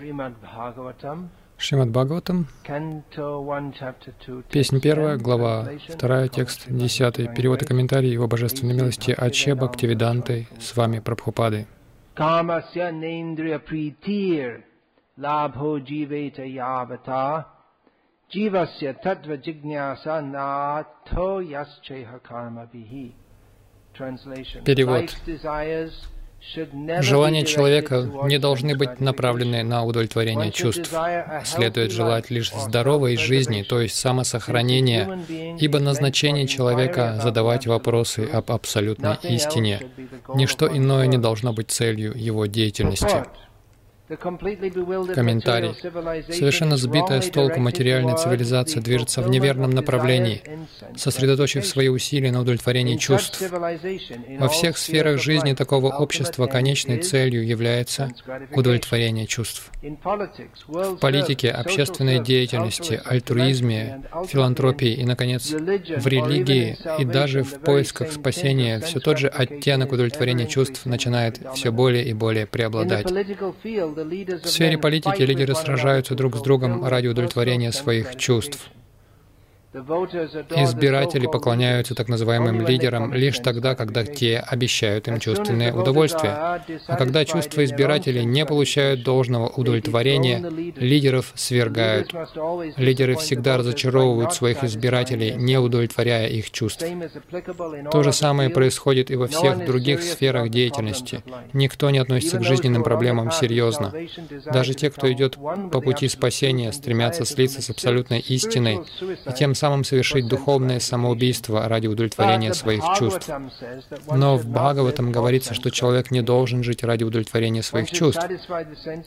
Шримад Бхагаватам, Canto 1, Chapter 2, песня Text 1, 10, глава 2, текст 10, перевод и комментарий Его Божественной милости Аче Бхактивиданты, с вами Прабхупады. Pritir labho jiveta yavata jivasya tattva jignasa nato yascheha karma bihi. Translation. Перевод. Желания человека не должны быть направлены на удовлетворение чувств. Следует желать лишь здоровой жизни, то есть самосохранения, ибо назначение человека — задавать вопросы об абсолютной истине. Ничто иное не должно быть целью его деятельности. Комментарий. Совершенно сбитая с толку материальная цивилизация движется в неверном направлении, сосредоточив свои усилия на удовлетворении чувств. Во всех сферах жизни такого общества конечной целью является удовлетворение чувств. В политике, общественной деятельности, альтруизме, филантропии и, наконец, в религии и даже в поисках спасения все тот же оттенок удовлетворения чувств начинает все более и более преобладать. В сфере политики лидеры сражаются друг с другом ради удовлетворения своих чувств. Избиратели поклоняются так называемым лидерам лишь тогда, когда те обещают им чувственное удовольствие. А когда чувства избирателей не получают должного удовлетворения, лидеров свергают. Лидеры всегда разочаровывают своих избирателей, не удовлетворяя их чувств. То же самое происходит и во всех других сферах деятельности. Никто не относится к жизненным проблемам серьезно. Даже те, кто идет по пути спасения, стремятся слиться с абсолютной истиной и тем самым совершить духовное самоубийство ради удовлетворения своих чувств. Но в Бхагаватам говорится, что человек не должен жить ради удовлетворения своих чувств.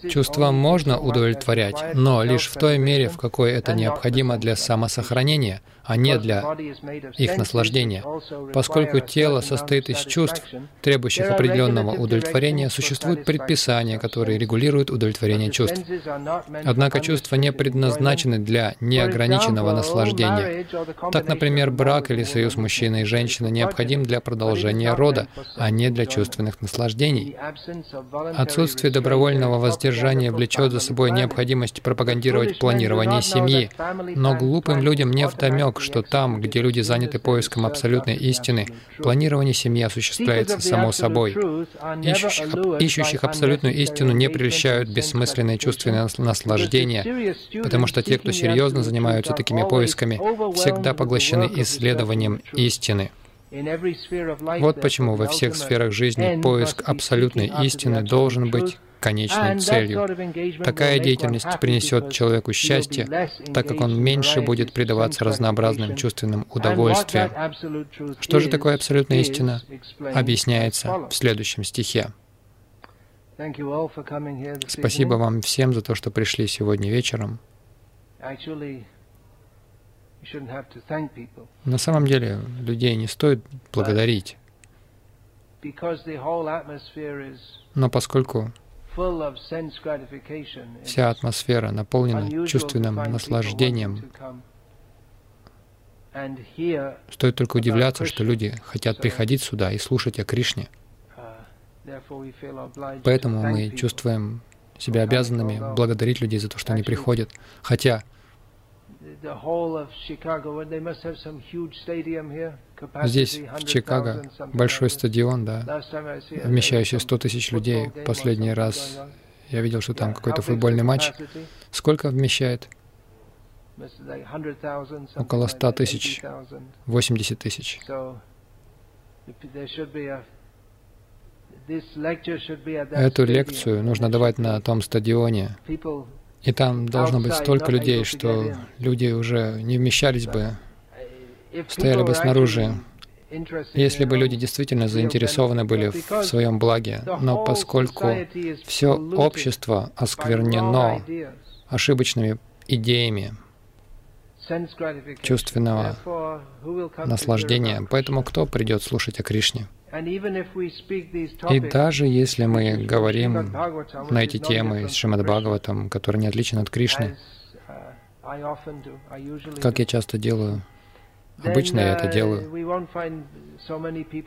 Чувства можно удовлетворять, но лишь в той мере, в какой это необходимо для самосохранения, а не для их наслаждения. Поскольку тело состоит из чувств, требующих определенного удовлетворения, существуют предписания, которые регулируют удовлетворение чувств. Однако чувства не предназначены для неограниченного наслаждения. Так, например, брак или союз мужчины и женщины необходим для продолжения рода, а не для чувственных наслаждений. Отсутствие добровольного воздержания влечет за собой необходимость пропагандировать планирование семьи, но глупым людям не вдомек, что там, где люди заняты поиском абсолютной истины, планирование семьи осуществляется само собой. Ищущих, ищущих абсолютную истину не прельщают бессмысленные чувственные наслаждения, потому что те, кто серьезно занимаются такими поисками, всегда поглощены исследованием истины. Вот почему во всех сферах жизни поиск абсолютной истины должен быть конечной целью. Такая деятельность принесет человеку счастье, так как он меньше будет предаваться разнообразным чувственным удовольствиям. Что же такое абсолютная истина? Объясняется в следующем стихе. Спасибо вам всем за то, что пришли сегодня вечером. На самом деле, людей не стоит благодарить. Но поскольку вся атмосфера наполнена чувственным наслаждением, стоит только удивляться, что люди хотят приходить сюда и слушать о Кришне. Поэтому мы чувствуем себя обязанными благодарить людей за то, что они приходят. Хотя Здесь, в Чикаго, большой стадион, да, вмещающий 100 тысяч людей. Последний раз я видел, что там какой-то футбольный матч. Сколько вмещает? Около 100 тысяч, 80 тысяч. Эту лекцию нужно давать на том стадионе. И там должно быть столько людей, что люди уже не вмещались бы, стояли бы снаружи, если бы люди действительно заинтересованы были в своем благе. Но поскольку все общество осквернено ошибочными идеями чувственного наслаждения, поэтому кто придет слушать о Кришне? И даже если мы говорим на эти темы с Шримад Бхагаватам, который не отличен от Кришны, как я часто делаю, обычно я это делаю,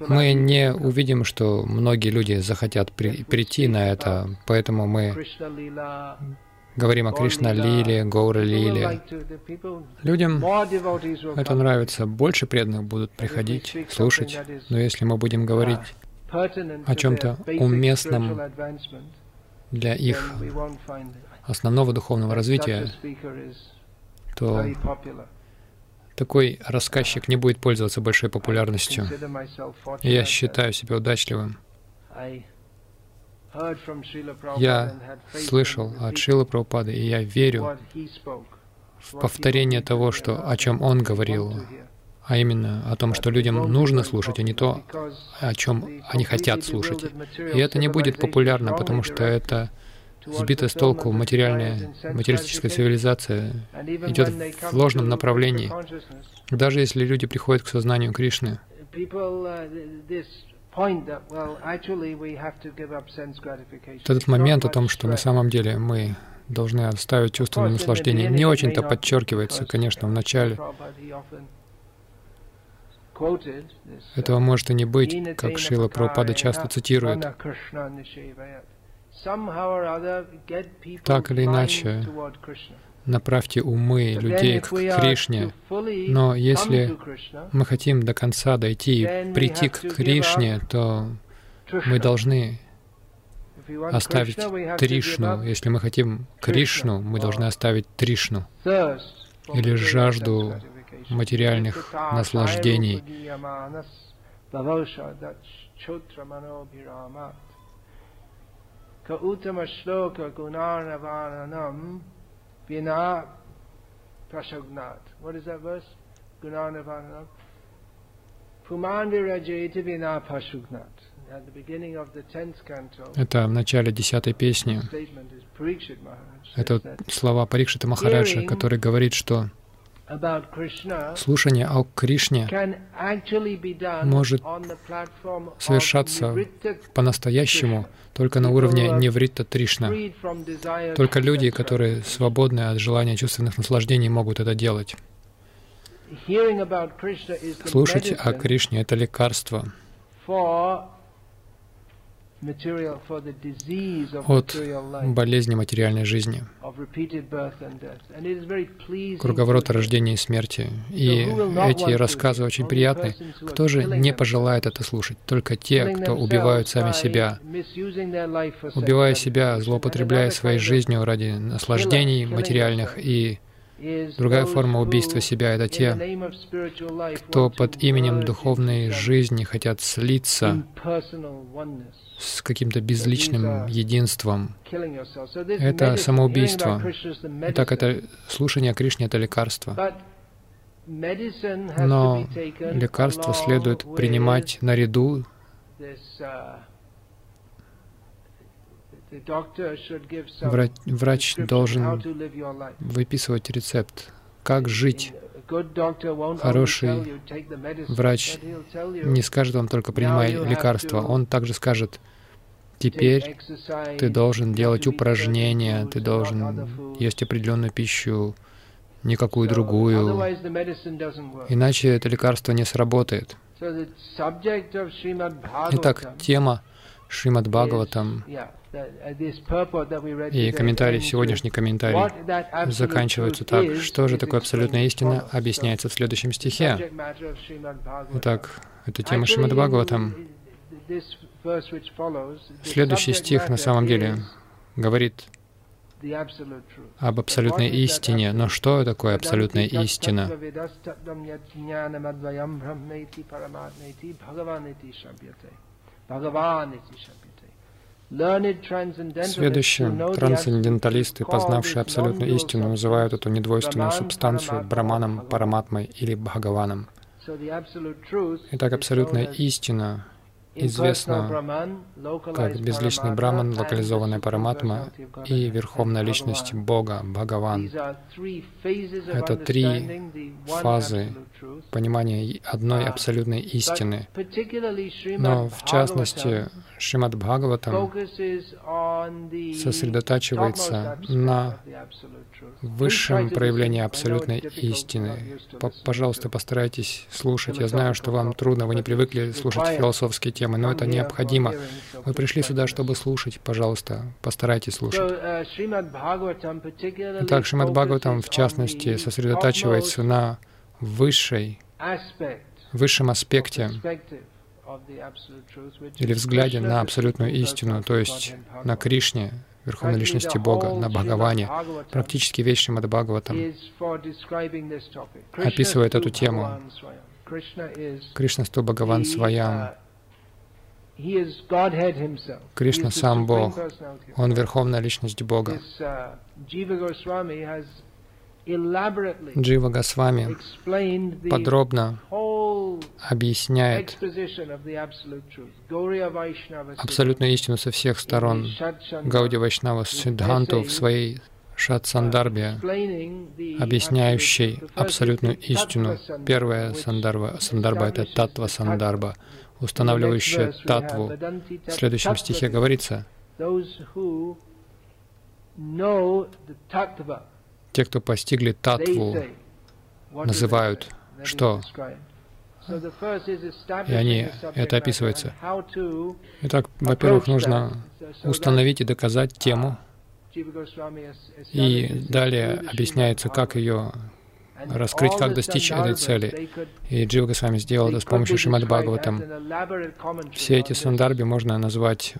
мы не увидим, что многие люди захотят при, прийти на это, поэтому мы говорим о Кришна Лиле, Гаура Лиле, людям это нравится. Больше преданных будут приходить, слушать. Но если мы будем говорить о чем-то уместном для их основного духовного развития, то такой рассказчик не будет пользоваться большой популярностью. Я считаю себя удачливым. Я слышал от Шила Прабхупады, и я верю в повторение того, что, о чем он говорил, а именно о том, что людям нужно слушать, а не то, о чем они хотят слушать. И это не будет популярно, потому что это сбитая с толку материальная, материалистическая цивилизация идет в ложном направлении. Даже если люди приходят к сознанию Кришны, этот момент о том, что на самом деле мы должны оставить чувственное наслаждение, не очень-то подчеркивается, конечно, в начале. Этого может и не быть, как Шила Прабхупада часто цитирует. Так или иначе, направьте умы людей к Кришне. Но если мы хотим до конца дойти и прийти к Кришне, то мы должны оставить Тришну. Если мы хотим Кришну, мы должны оставить Тришну или жажду материальных наслаждений. Ka uttama shloka gunarnavananam vina prashagnat. What is that verse? Gunarnavananam. Pumandirajeti vina pashugnat. Это в начале десятой песни. Это слова Парикшита Махараджа, который говорит, что слушание о Кришне может совершаться по-настоящему только на уровне Неврита Тришна. Только люди, которые свободны от желания чувственных наслаждений, могут это делать. Слушать о Кришне — это лекарство от болезни материальной жизни, круговорота рождения и смерти. И эти рассказы очень приятны. Кто же не пожелает это слушать? Только те, кто убивают сами себя, убивая себя, злоупотребляя своей жизнью ради наслаждений материальных и Другая форма убийства себя — это те, кто под именем духовной жизни хотят слиться с каким-то безличным единством. Это самоубийство. Итак, это слушание о Кришне — это лекарство. Но лекарство следует принимать наряду Врач, врач должен выписывать рецепт, как жить. Хороший врач не скажет вам только принимай лекарства, он также скажет, теперь ты должен делать упражнения, ты должен есть определенную пищу, никакую другую, иначе это лекарство не сработает. Итак, тема Шримад Бхагаватам и комментарий, сегодняшний комментарий заканчивается так. Что же такое абсолютная истина, объясняется в следующем стихе. Итак, это тема Шримад Бхагаватам. Следующий стих на самом деле говорит об абсолютной истине. Но что такое абсолютная истина? Следующие трансценденталисты, познавшие абсолютную истину, называют эту недвойственную субстанцию Браманом, Параматмой или Бхагаваном. Итак, абсолютная истина известна как безличный Браман, локализованная Параматма и Верховная Личность Бога, Бхагаван. Это три фазы понимания одной абсолютной истины. Но в частности, Шримад Бхагаватам сосредотачивается на высшем проявлении абсолютной истины. Пожалуйста, постарайтесь слушать. Я знаю, что вам трудно, вы не привыкли слушать философские темы темы, но это необходимо. Вы пришли сюда, чтобы слушать. Пожалуйста, постарайтесь слушать. Итак, Шримад Бхагаватам, в частности, сосредотачивается на высшей, высшем аспекте или взгляде на абсолютную истину, то есть на Кришне, Верховной Личности Бога, на Бхагаване. Практически весь Шримад Бхагаватам описывает эту тему. Кришна Сту Бхагаван Сваям. Кришна сам Бог. Он Верховная Личность Бога. Джива Госвами подробно объясняет абсолютную истину со всех сторон. Гауди Вайшнава Сиддханту в своей Шат-сандарбе, объясняющей абсолютную истину. Первая сандарба, сандарба — это татва-сандарба, устанавливающая татву. В следующем стихе говорится, те, кто постигли татву, называют что? И они, это описывается. Итак, во-первых, нужно установить и доказать тему, и далее объясняется, как ее раскрыть, как достичь этой цели. И Джива Госвами сделал это с помощью Шримад Бхагаватам. Все эти сандарби можно назвать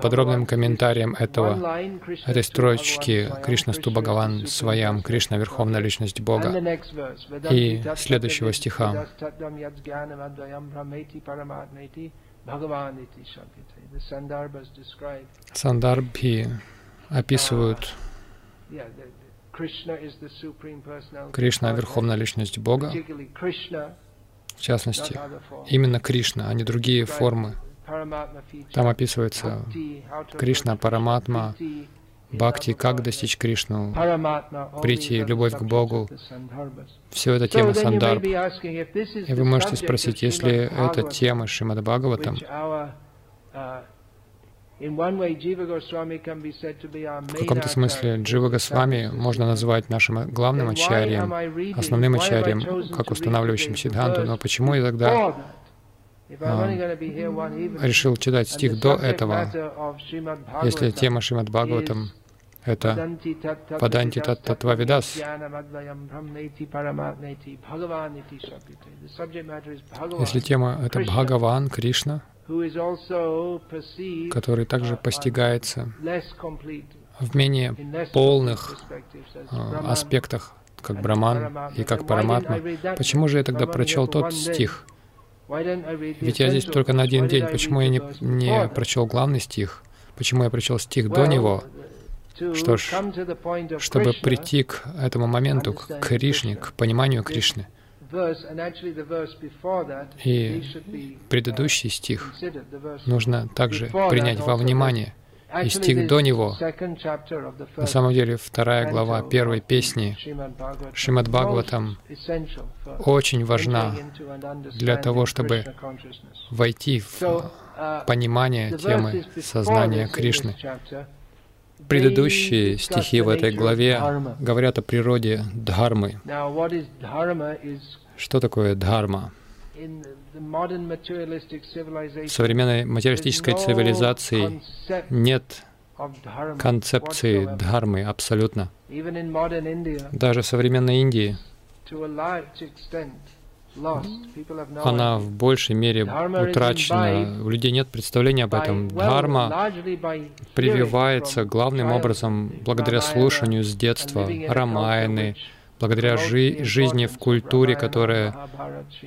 подробным комментарием этого, этой строчки Кришна Сту Бхагаван Своям, Кришна — Верховная Личность Бога. И следующего стиха. Сандарбхи описывают Кришна — Верховная Личность Бога, в частности, именно Кришна, а не другие формы. Там описывается Кришна, Параматма, Бхакти, как достичь Кришну, прийти, любовь к Богу. Все это тема Сандарб. И вы можете спросить, если это тема Шримад Бхагаватам, в каком-то смысле Джива Госвами можно назвать нашим главным ачарьем, основным ачарьем, как устанавливающим Сидханту, но почему я тогда а, решил читать стих до этого, если тема Шримад Бхагаватам — это Паданти Таттва Видас. Если тема — это Бхагаван, Кришна — который также постигается в менее полных а, аспектах, как Браман и как Параматма. Почему же я тогда прочел тот стих? Ведь я здесь только на один день. Почему я не, не прочел главный стих? Почему я прочел стих до него? Что ж, чтобы прийти к этому моменту, к Кришне, к пониманию Кришны, и предыдущий стих нужно также принять во внимание. И стих до него, на самом деле, вторая глава первой песни Шримад Бхагаватам очень важна для того, чтобы войти в uh, понимание темы сознания Кришны. Предыдущие стихи в этой главе говорят о природе дхармы. Что такое дхарма? В современной материалистической цивилизации нет концепции дхармы абсолютно. Даже в современной Индии она в большей мере утрачена. У людей нет представления об этом. Дхарма прививается главным образом благодаря слушанию с детства Рамайны, благодаря жи жизни в культуре, которая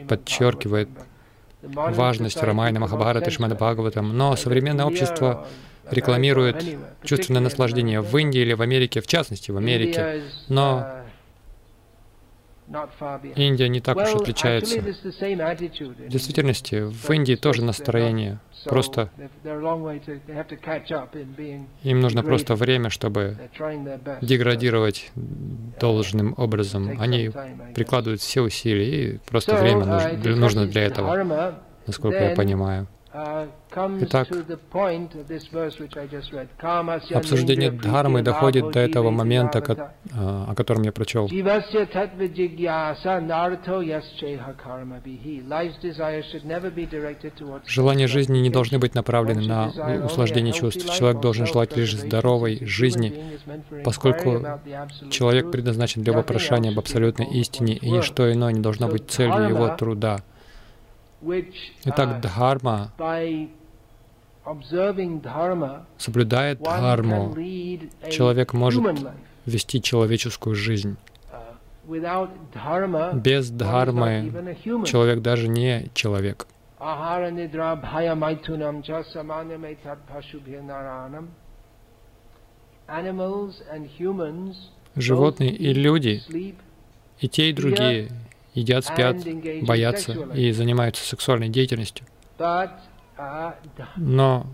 подчеркивает важность Рамайна, Махабхараты, Шмада Бхагаватам. Но современное общество рекламирует чувственное наслаждение в Индии или в Америке, в частности в Америке. Но Индия не так уж отличается. В действительности, в Индии тоже настроение. Просто им нужно просто время, чтобы деградировать должным образом. Они прикладывают все усилия, и просто время нужно для этого, насколько я понимаю. Итак, обсуждение дхармы доходит до этого момента, о котором я прочел. Желания жизни не должны быть направлены на услаждение чувств. Человек должен желать лишь здоровой жизни, поскольку человек предназначен для вопрошания об абсолютной истине, и ничто иное не должно быть целью его труда. Итак, дхарма, соблюдая дхарму, человек может вести человеческую жизнь. Без дхармы человек даже не человек. Животные и люди, и те, и другие едят, спят, боятся и занимаются сексуальной деятельностью. Но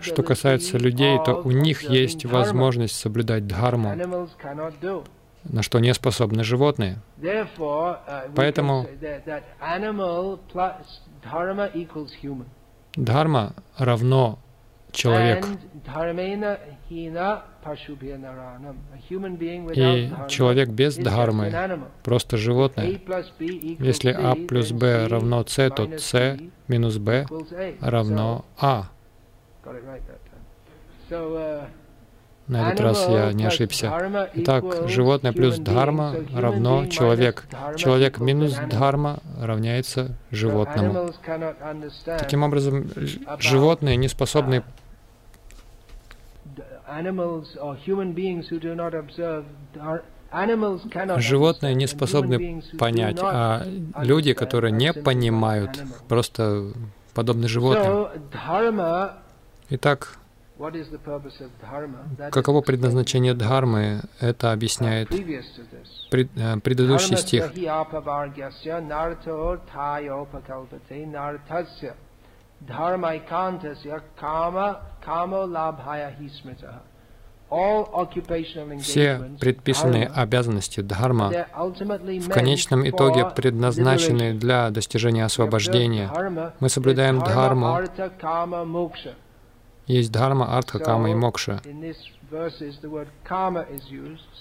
что касается людей, то у них есть возможность соблюдать дхарму, на что не способны животные. Поэтому дхарма равно человек. И человек без дхармы — просто животное. Если А плюс Б равно С, то С минус Б равно А. На этот раз я не ошибся. Итак, животное плюс дхарма равно человек. Человек минус дхарма равняется животному. Таким образом, животные не способны Животные не способны понять, а люди, которые не понимают, просто подобны животным. Итак, каково предназначение дхармы, это объясняет пред, э, предыдущий стих. Все предписанные обязанности дхарма в конечном итоге предназначены для достижения освобождения. Мы соблюдаем дхарму. Есть дхарма, артха, кама и мокша.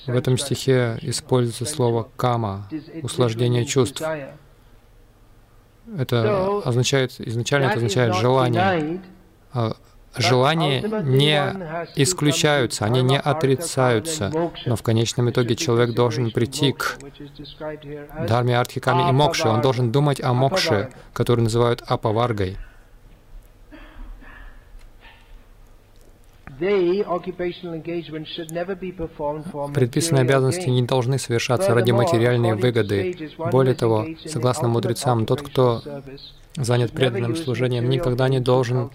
В этом стихе используется слово кама, услаждение чувств. Это означает, изначально это означает желание. А желания не исключаются, они не отрицаются, но в конечном итоге человек должен прийти к дхарме, артхикаме и мокше. Он должен думать о мокше, который называют апаваргой. Предписанные обязанности не должны совершаться ради материальной выгоды. Более того, согласно мудрецам, тот, кто занят преданным служением, никогда не должен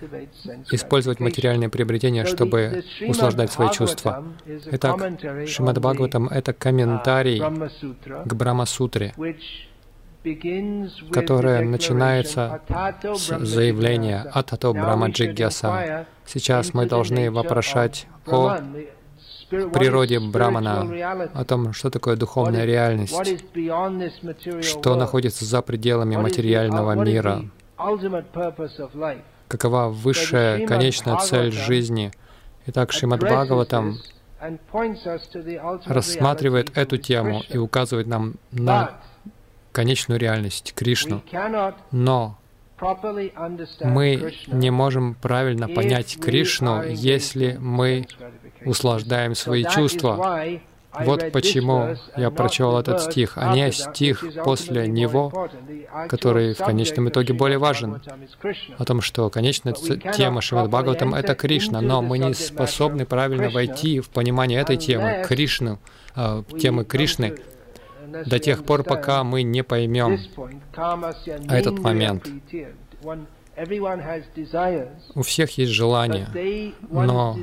использовать материальные приобретения, чтобы услаждать свои чувства. Итак, Шримад Бхагаватам — это комментарий к Брахма-сутре, которое начинается с заявления «Атато Брахма Джигьяса». Сейчас мы должны вопрошать о природе Брамана, о том, что такое духовная реальность, что находится за пределами материального мира, какова высшая конечная цель жизни. Итак, Шримад Бхагаватам рассматривает эту тему и указывает нам на конечную реальность, Кришну. Но мы не можем правильно понять Кришну, если мы услаждаем свои чувства. Вот почему я прочел этот стих, а не стих после него, который в конечном итоге более важен, о том, что конечная тема Шримад Бхагаватам — это Кришна, но мы не способны правильно войти в понимание этой темы, Кришны, э, темы Кришны, до тех пор, пока мы не поймем этот момент. У всех есть желания, но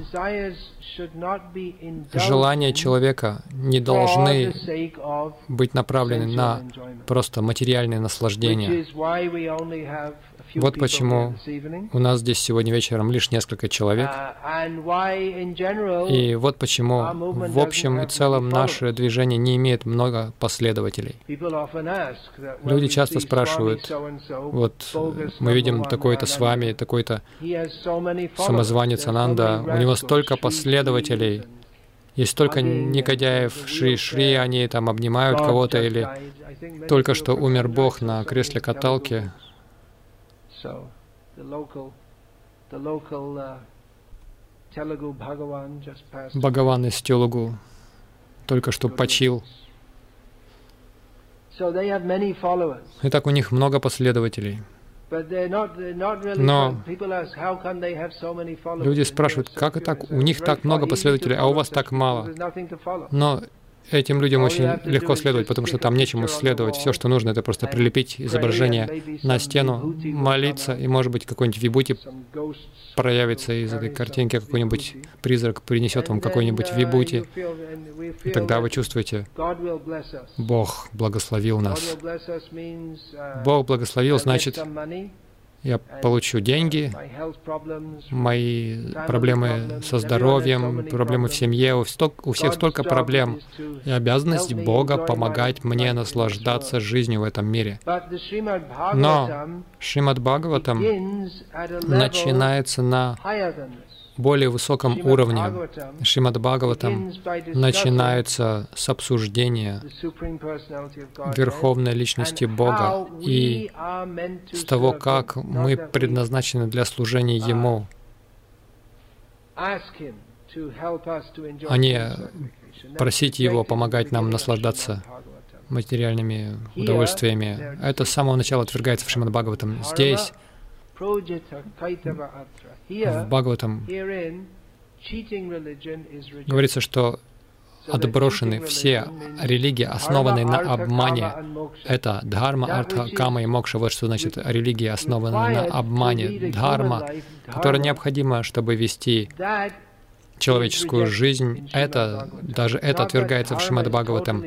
желания человека не должны быть направлены на просто материальное наслаждение. a few Вот почему. У нас здесь сегодня вечером лишь несколько человек, Uh, и вот почему в общем и целом наше движение не имеет много последователей. Люди часто спрашивают, Вот мы видим такой-то с вами, такой-то самозванец Ананда, у него столько Shri последователей, есть столько Again, негодяев, шри-шри, они там обнимают кого-то или только что умер Бог на кресле каталки. Local uh. Бхагаван из Телугу только что почил. Итак, у них много последователей. Но люди спрашивают, как и так, у них "It's так много последователей, а у вас так мало. Но этим людям очень легко следовать, потому что там нечему следовать. Все, что нужно, это просто прилепить изображение на стену, молиться, и, может быть, какой-нибудь вибути проявится из этой картинки, какой-нибудь призрак принесет вам какой-нибудь uh, вибути, и тогда вы чувствуете. Бог благословил нас. uh, Бог благословил, get значит, я получу деньги, мои проблемы со здоровьем, проблемы в семье, у сток- у всех столько проблем. И обязанность Бога помогать мне наслаждаться жизнью в этом мире. Но Шримад Бхагаватам начинается на. Более высоком уровне. Шримад Бхагаватам начинается с обсуждения Верховной Личности Бога и с того, как мы предназначены для служения Ему, а не просить Его помогать нам наслаждаться материальными удовольствиями. Это с самого начала отвергается в Шримад Бхагаватам. Здесь. В Бхагаватам, говорится, что отброшены все религии, основанные на обмане. Это дхарма, артха, кама и мокша. Вот что значит религия, основанная на обмане. Дхарма, которая необходима, чтобы вести человеческую жизнь. Это, даже это отвергается в Шримад Бхагаватам.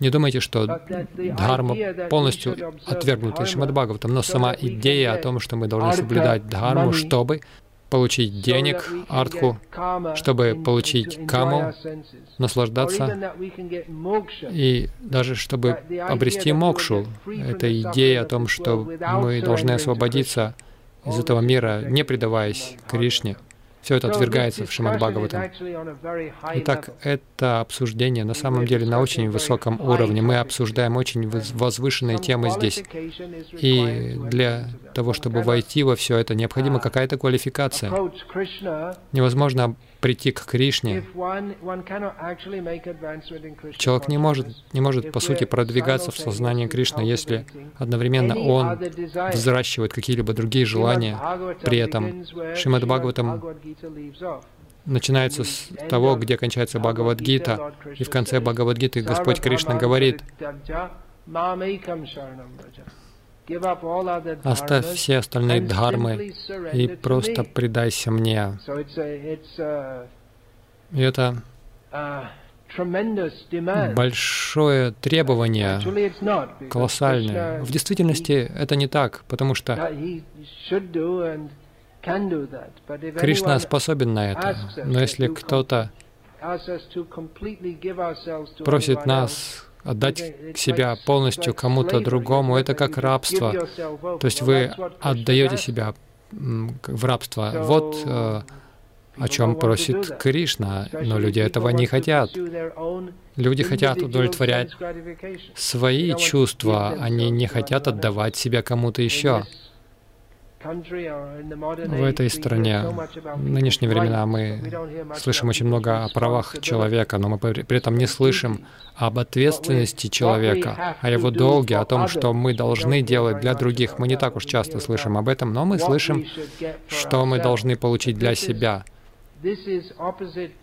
Не думайте, что дхарма полностью отвергнута Шримад Бхагаватам, но сама идея о том, что мы должны соблюдать дхарму, чтобы получить денег, артху, чтобы получить каму, наслаждаться, и даже чтобы обрести мокшу, это идея о том, что мы должны освободиться из этого мира, не предаваясь Кришне. Все это отвергается в Шримад Бхагаватам. Итак, это обсуждение на самом деле на очень высоком уровне. Мы обсуждаем очень воз- возвышенные темы здесь. И для того, чтобы войти во все это, необходима какая-то квалификация. Невозможно прийти к Кришне. Человек не может, не может по сути продвигаться в сознании Кришны, если одновременно он взращивает какие-либо другие желания. При этом Шримад Бхагаватам. Начинается с того, где кончается Бхагавадгита, и в конце Бхагавадгиты Господь Кришна говорит, «Оставь все остальные дхармы и просто предайся мне». И это большое требование, колоссальное. В действительности это не так, потому что Кришна способен на это. Но если кто-то просит нас отдать себя полностью кому-то другому, это как рабство. То есть вы отдаете себя в рабство. Вот э, о чем просит Кришна, но люди этого не хотят. Люди хотят удовлетворять свои чувства, они не хотят отдавать себя кому-то еще. В этой стране в нынешние времена мы слышим очень много о правах человека, но мы при этом не слышим об ответственности человека, о его долге, о том, что мы должны делать для других. Мы не так уж часто слышим об этом, но мы слышим, что мы должны получить для себя.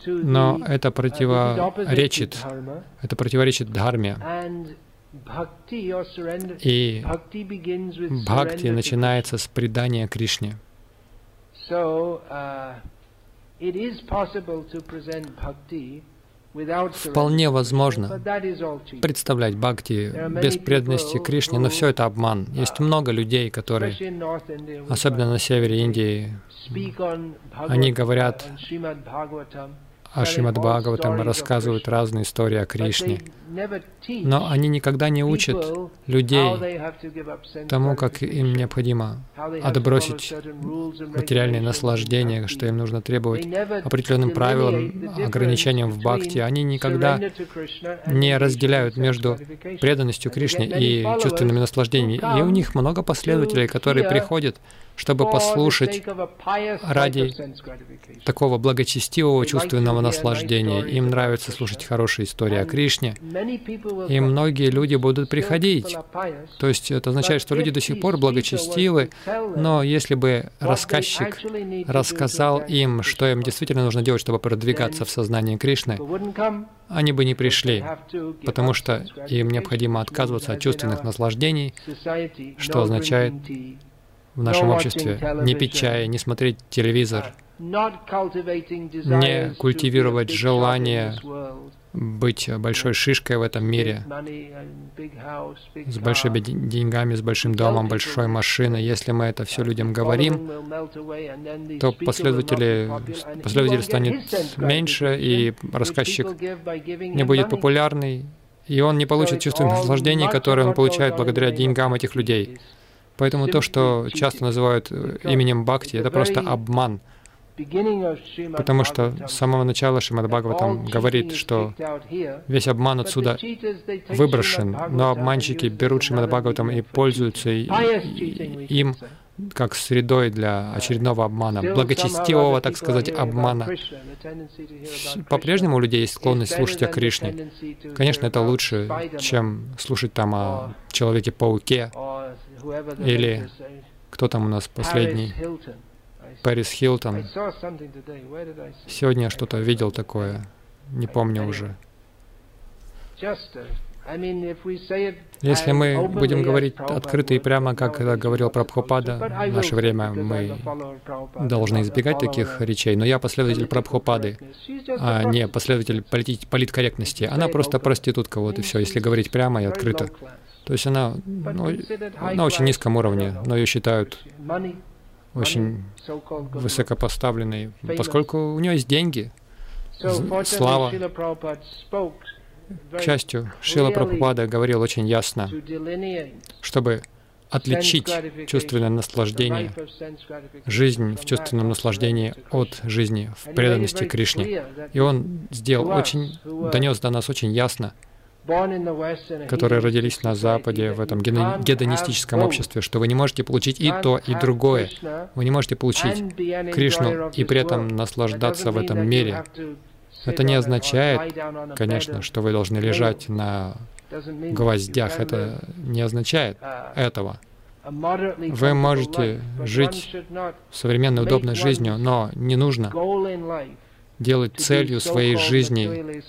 Но это противоречит, это противоречит дхарме. И бхакти начинается с предания Кришне. Вполне возможно представлять бхакти без преданности Кришне, но все это обман. Есть много людей, которые, особенно на севере Индии, они говорят о Шримад Бхагаватам рассказывают разные истории о Кришне. Но они никогда не учат людей тому, как им необходимо отбросить материальные наслаждения, что им нужно требовать определенным правилам, ограничениям в бхакти. Они никогда не разделяют между преданностью Кришне и чувственными наслаждениями. И у них много последователей, которые приходят чтобы послушать ради такого благочестивого чувственного наслаждения. Им нравится слушать хорошие истории о Кришне, и многие люди будут приходить. То есть это означает, что люди до сих пор благочестивы, но если бы рассказчик рассказал им, что им действительно нужно делать, чтобы продвигаться в сознании Кришны, они бы не пришли, потому что им необходимо отказываться от чувственных наслаждений, что означает в нашем обществе, не пить чай, не смотреть телевизор, не культивировать желание быть большой шишкой в этом мире, с большими деньгами, с большим домом, большой машиной. Если мы это все людям говорим, то последователи, последователей станет меньше, и рассказчик не будет популярный, и он не получит чувство наслаждения, которое он получает благодаря деньгам этих людей. Поэтому то, что часто называют э, именем Бхакти, это просто обман. Потому что с самого начала Шримад Бхагаватам говорит, что весь обман отсюда выброшен, но обманщики берут Шримад Бхагаватам и пользуются им как средой для очередного обмана, благочестивого, так сказать, обмана. По-прежнему у людей есть склонность слушать о Кришне. Конечно, это лучше, чем слушать там о Человеке-пауке или кто там у нас последний? Пэрис Хилтон. Сегодня я что-то видел такое, не помню уже. Если мы будем говорить открыто и прямо, как это говорил Прабхупада, в наше время мы должны избегать таких речей, но я последователь Прабхупады, а не последователь полит политкорректности. Она просто проститутка, вот и все, если говорить прямо и открыто. То есть она ну, на очень низком уровне, но ее считают очень высокопоставленной, поскольку у нее есть деньги, слава. К счастью, Шила Прабхупада говорил очень ясно, чтобы отличить чувственное наслаждение, жизнь в чувственном наслаждении от жизни в преданности Кришне. И он сделал очень, донес до нас очень ясно, которые родились на Западе, в этом гедонистическом обществе, что вы не можете получить и то, и другое. Вы не можете получить Кришну и при этом наслаждаться в этом мире. Это не означает, конечно, что вы должны лежать на гвоздях. Это не означает этого. Вы можете жить современной удобной жизнью, но не нужно делать целью своей жизни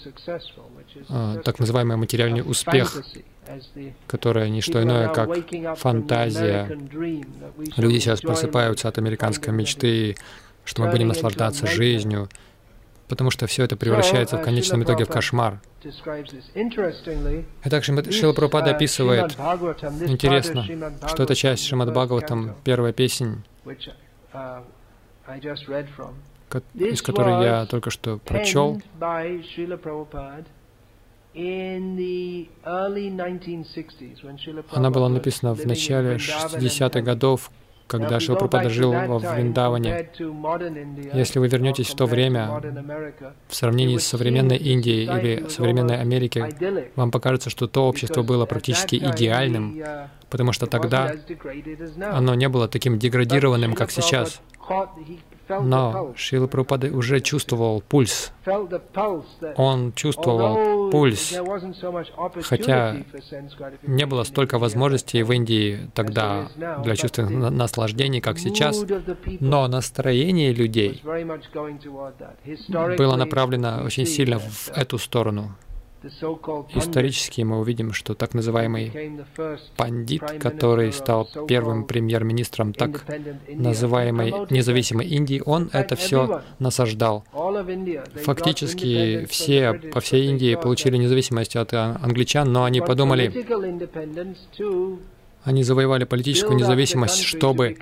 а, так называемый материальный успех, которая не что иное, как фантазия. Люди сейчас просыпаются от американской мечты, что мы будем наслаждаться жизнью, потому что все это превращается в конечном итоге в кошмар. И также Шила Прабхупада описывает, интересно, что эта часть Шримад Бхагаватам, первая песня, из которой я только что прочел, она была написана в начале 60-х годов, когда Шилпрапада жил во Вриндаване. Если вы вернетесь в то время, в сравнении с современной Индией или современной Америкой, вам покажется, что то общество было практически идеальным, потому что тогда оно не было таким деградированным, как сейчас. Но Шила Прабхупада уже чувствовал пульс. Он чувствовал пульс, хотя не было столько возможностей в Индии тогда для чувственных наслаждений, как сейчас, но настроение людей было направлено очень сильно в эту сторону. Исторически мы увидим, что так называемый пандит, который стал первым премьер-министром так называемой независимой Индии, он это все насаждал. Фактически все по всей Индии получили независимость от англичан, но они подумали, они завоевали политическую независимость, чтобы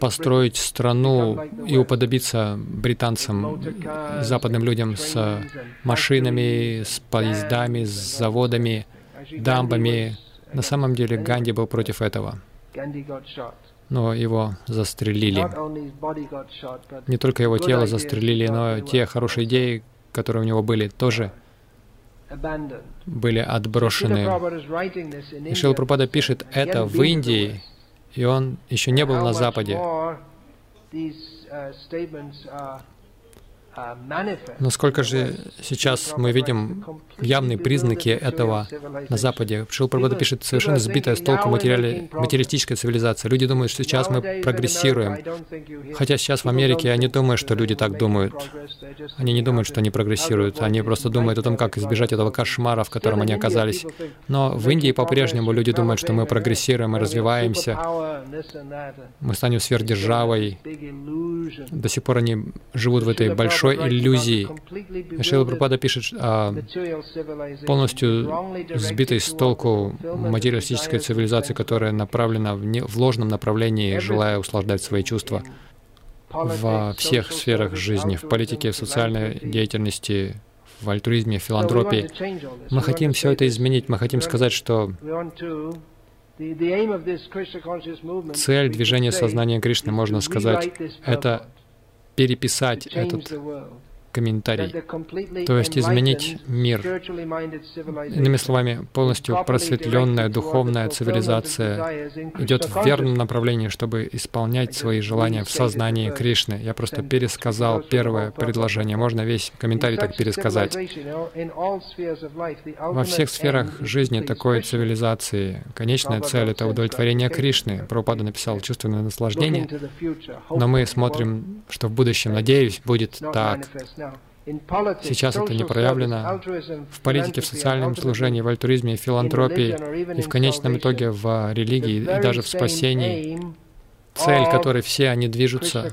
построить страну и уподобиться британцам, западным людям с машинами, с поездами, с заводами, дамбами. На самом деле Ганди был против этого. Но его застрелили. Не только его тело застрелили, но те хорошие идеи, которые у него были, тоже были отброшены. И Шила Прабхупада пишет это в Индии, и он еще не был на Западе. Насколько же сейчас мы видим явные признаки этого на Западе? Шил Прабхада пишет, совершенно сбитая с толку материали, материалистическая цивилизация. Люди думают, что сейчас мы прогрессируем. Хотя сейчас в Америке они думают, что люди так думают. Они не думают, что они прогрессируют. Они просто думают о том, как избежать этого кошмара, в котором они оказались. Но в Индии по-прежнему люди думают, что мы прогрессируем, мы развиваемся, мы станем сверхдержавой. До сих пор они живут в этой большой большой иллюзии. Шрила Прабхупада пишет о полностью сбитой с толку материалистической цивилизации, которая направлена в, не, в ложном направлении, желая услаждать свои чувства во всех сферах жизни, в политике, в социальной деятельности, в альтруизме, в филантропии. Мы хотим все это изменить, мы хотим сказать, что цель движения сознания Кришны, можно сказать, это переписать этот комментарий, то есть изменить мир. Иными словами, полностью просветленная духовная цивилизация идет в верном направлении, чтобы исполнять свои желания в сознании Кришны. Я просто пересказал первое предложение. Можно весь комментарий так пересказать. Во всех сферах жизни такой цивилизации конечная цель — это удовлетворение Кришны. Прабхупада написал «чувственное наслаждение», но мы смотрим, что в будущем, надеюсь, будет так. Сейчас это не проявлено в политике, в социальном служении, в альтруизме, в филантропии и в конечном итоге в религии и даже в спасении. Цель, которой все они движутся,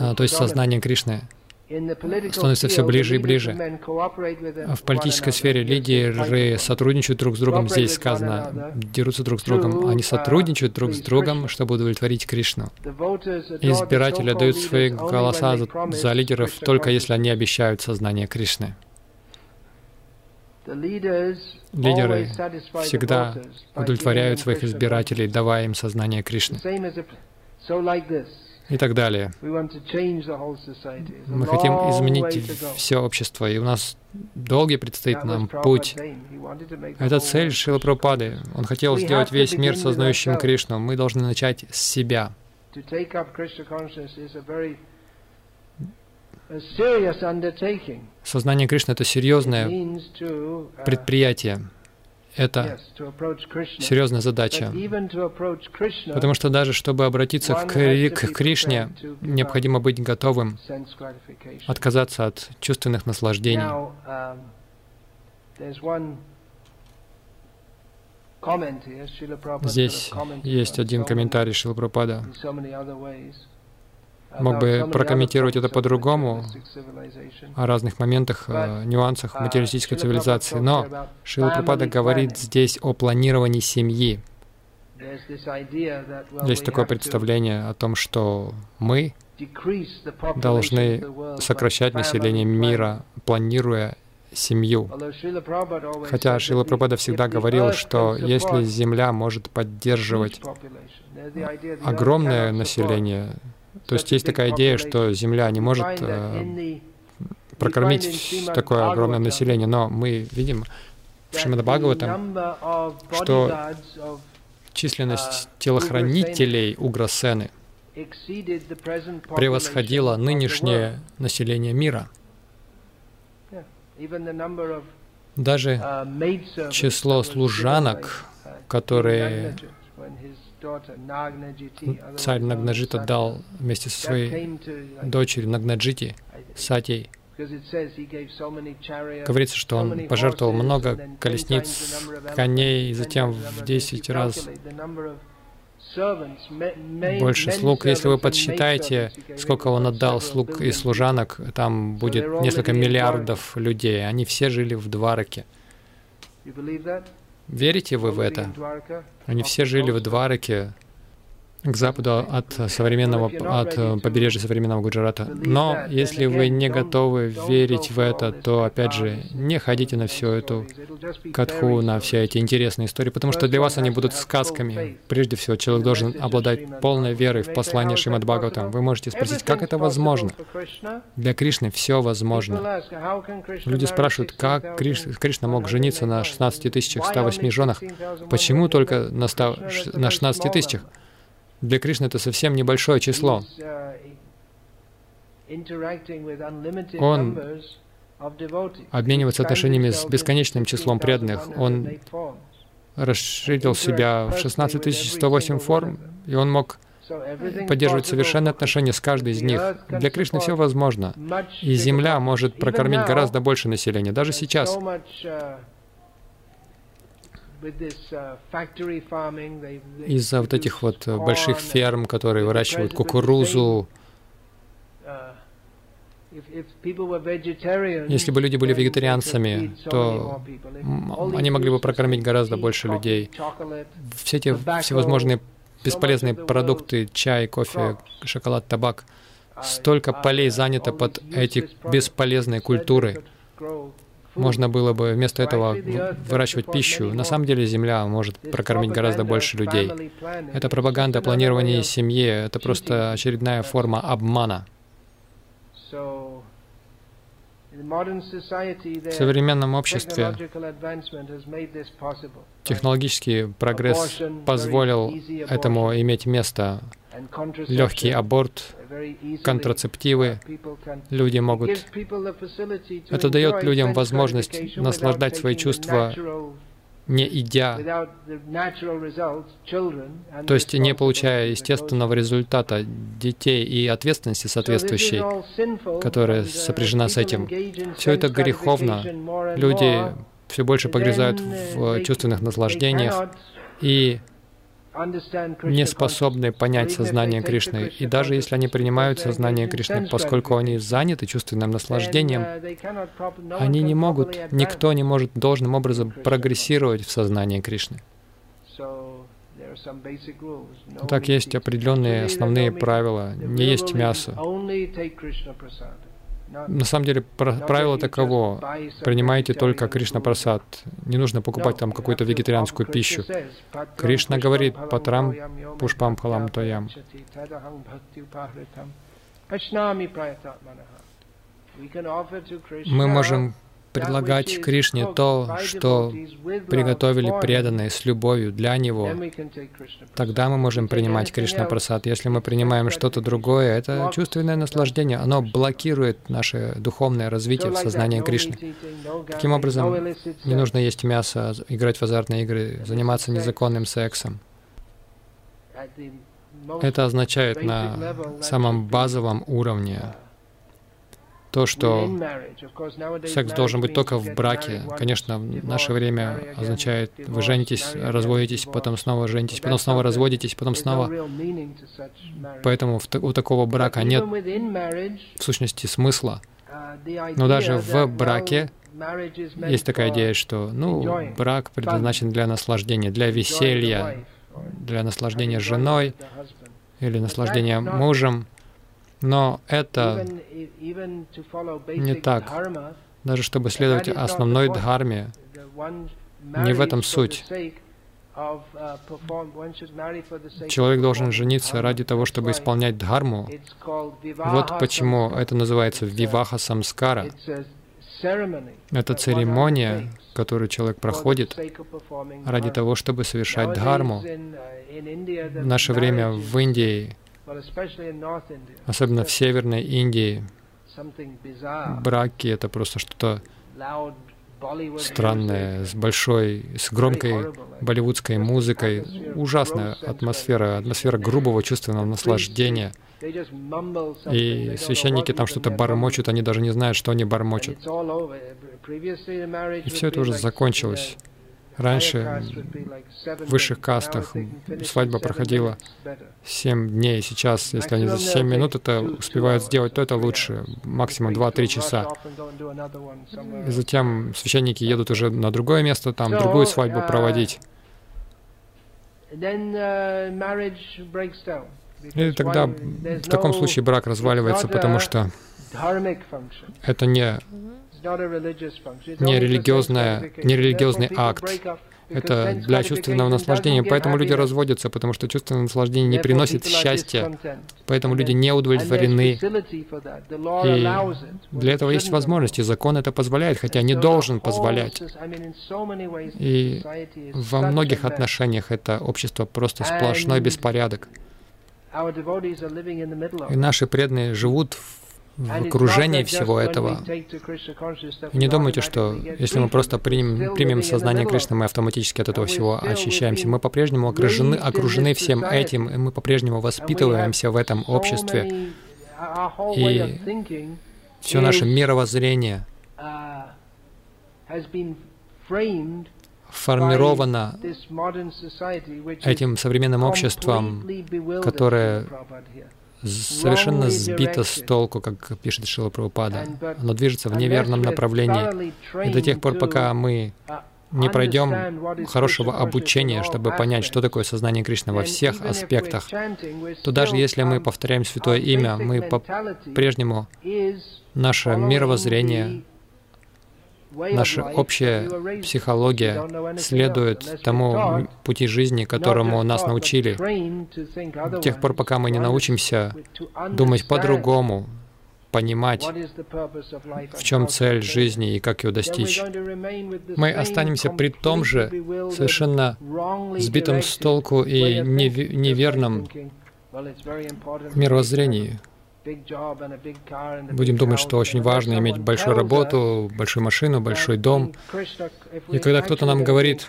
а, то есть сознание Кришны, становится все ближе и ближе. В политической сфере лидеры сотрудничают друг с другом, здесь сказано, дерутся друг с другом. Они сотрудничают друг с другом, чтобы удовлетворить Кришну. Избиратели дают свои голоса за, за лидеров только если они обещают сознание Кришны. Лидеры всегда удовлетворяют своих избирателей, давая им сознание Кришны и так далее. Мы хотим изменить все общество, и у нас долгий предстоит нам путь. Это цель Шила Прабхупады. Он хотел сделать весь мир сознающим Кришну. Мы должны начать с себя. Сознание Кришны — это серьезное предприятие это серьезная задача. Потому что даже чтобы обратиться к, к Кришне, необходимо быть готовым отказаться от чувственных наслаждений. Здесь есть один комментарий Шилапрапада мог бы прокомментировать это по-другому, о разных моментах, э, нюансах материалистической цивилизации. Но Шила Прабхада говорит здесь о планировании семьи. Есть такое представление о том, что мы должны сокращать население мира, планируя семью. Хотя Шила Прабхада всегда говорил, что если Земля может поддерживать огромное население, то есть есть такая идея, что Земля не может э, прокормить такое огромное население, но мы видим в Шримад Бхагаватам, что численность телохранителей Уграсены превосходила нынешнее население мира. Даже число служанок, которые царь Нагнаджита дал вместе со своей дочерью Нагнаджити, Сатей, Говорится, что он пожертвовал много колесниц, коней, и затем в 10 раз больше слуг. Если вы подсчитаете, сколько он отдал слуг и служанок, там будет несколько миллиардов людей. Они все жили в Двараке. Верите вы в это? Они все жили в Двараке, к западу от современного, от э, побережья современного Гуджарата. Но если вы не готовы верить в это, то, опять же, не ходите на всю эту катху, на все эти интересные истории, потому что для вас они будут сказками. Прежде всего, человек должен обладать полной верой в послание Шримад Бхагаватам. Вы можете спросить, как это возможно? Для Кришны все возможно. Люди спрашивают, как Криш, Кришна мог жениться на 16 108 женах? Почему только на, 100, на 16 тысячах? Для Кришны это совсем небольшое число. Он обменивается отношениями с бесконечным числом преданных. Он расширил себя в 16 108 форм, и он мог поддерживать совершенные отношения с каждой из них. Для Кришны все возможно. И Земля может прокормить гораздо больше населения. Даже сейчас Uh, Из-за вот этих вот э, больших ферм, которые выращивают кукурузу, uh, если бы люди были вегетарианцами, то они могли бы прокормить гораздо больше людей. Все эти всевозможные бесполезные продукты, чай, кофе, шоколад, табак, столько полей занято под эти бесполезные культуры можно было бы вместо этого выращивать пищу. На самом деле Земля может прокормить гораздо больше людей. Это пропаганда планирования семьи, это просто очередная форма обмана. В современном обществе технологический прогресс позволил этому иметь место. Легкий аборт, контрацептивы, люди могут... Это дает людям возможность наслаждать свои чувства не идя, то есть не получая естественного результата детей и ответственности соответствующей, которая сопряжена с этим. Все это греховно. Люди все больше погрязают в чувственных наслаждениях и не способны понять сознание Кришны. И даже если они принимают сознание Кришны, поскольку они заняты чувственным наслаждением, они не могут, никто не может должным образом прогрессировать в сознании Кришны. Так есть определенные основные правила. Не есть мясо. На самом деле правило таково. Принимайте только Кришна Прасад. Не нужно покупать там какую-то вегетарианскую пищу. Кришна говорит «Патрам пушпам пхалам тоям». Мы можем предлагать Кришне то, что приготовили преданные с любовью для Него, тогда мы можем принимать Кришна Прасад. Если мы принимаем что-то другое, это чувственное наслаждение, оно блокирует наше духовное развитие в сознании Кришны. Таким образом, не нужно есть мясо, играть в азартные игры, заниматься незаконным сексом. Это означает на самом базовом уровне то, что секс должен быть только в браке. Конечно, в наше время означает, вы женитесь, разводитесь, потом снова женитесь, потом снова разводитесь, потом снова. Поэтому у такого брака нет в сущности смысла. Но даже в браке есть такая идея, что ну, брак предназначен для наслаждения, для веселья, для наслаждения женой или наслаждения мужем. Но это не так. Даже чтобы следовать основной дхарме, не в этом суть. Человек должен жениться ради того, чтобы исполнять дхарму. Вот почему это называется виваха самскара. Это церемония, которую человек проходит ради того, чтобы совершать дхарму. В наше время в Индии Особенно в Северной Индии браки — это просто что-то странное, с большой, с громкой болливудской музыкой. Ужасная атмосфера, атмосфера грубого чувственного наслаждения. И священники там что-то бормочут, они даже не знают, что они бормочут. И все это уже закончилось. Раньше в высших кастах свадьба проходила 7 дней. Сейчас, если они за 7 минут это успевают сделать, то это лучше. Максимум 2-3 часа. И затем священники едут уже на другое место, там другую свадьбу проводить. И тогда в таком случае брак разваливается, потому что это не не, религиозная, не религиозный акт. Это для чувственного наслаждения. Поэтому люди разводятся, потому что чувственное наслаждение не приносит счастья. Поэтому люди не удовлетворены. И для этого есть возможности. Закон это позволяет, хотя не должен позволять. И во многих отношениях это общество просто сплошной беспорядок. И наши преданные живут в в окружении всего этого. Не думайте, что если мы просто примем, примем сознание Кришны, мы автоматически от этого всего очищаемся. Мы по-прежнему окружены, окружены всем этим, и мы по-прежнему воспитываемся в этом обществе. И все наше мировоззрение формировано этим современным обществом, которое совершенно сбито с толку, как пишет Шила Прабхупада. Оно движется в неверном направлении. И до тех пор, пока мы не пройдем хорошего обучения, чтобы понять, что такое сознание Кришны во всех аспектах, то даже если мы повторяем Святое Имя, мы по-прежнему, наше мировоззрение наша общая психология следует тому пути жизни, которому нас научили. С тех пор, пока мы не научимся думать по-другому, понимать, в чем цель жизни и как ее достичь. Мы останемся при том же совершенно сбитом с толку и неверном мировоззрении, Будем думать, что очень важно иметь большую работу, большую машину, большой дом. И когда кто-то нам говорит,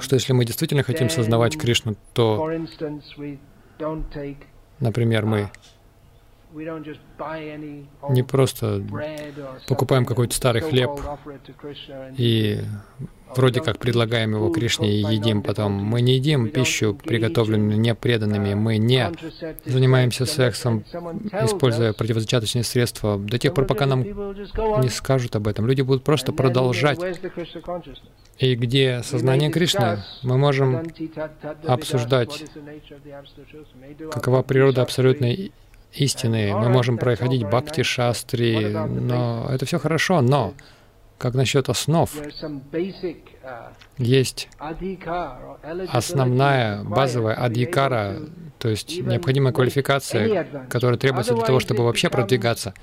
что если мы действительно хотим сознавать Кришну, то, например, мы не просто покупаем какой-то старый хлеб и вроде как предлагаем его Кришне и едим потом. Мы не едим пищу, приготовленную непреданными, мы не занимаемся сексом, используя противозачаточные средства. До тех пор, пока нам не скажут об этом. Люди будут просто продолжать. И где сознание Кришны, мы можем обсуждать, какова природа абсолютной истины. Мы можем проходить бхакти-шастри, но это все хорошо, но как насчет основ? Есть основная, базовая адхикара, то есть необходимая квалификация, которая требуется для того, чтобы вообще продвигаться.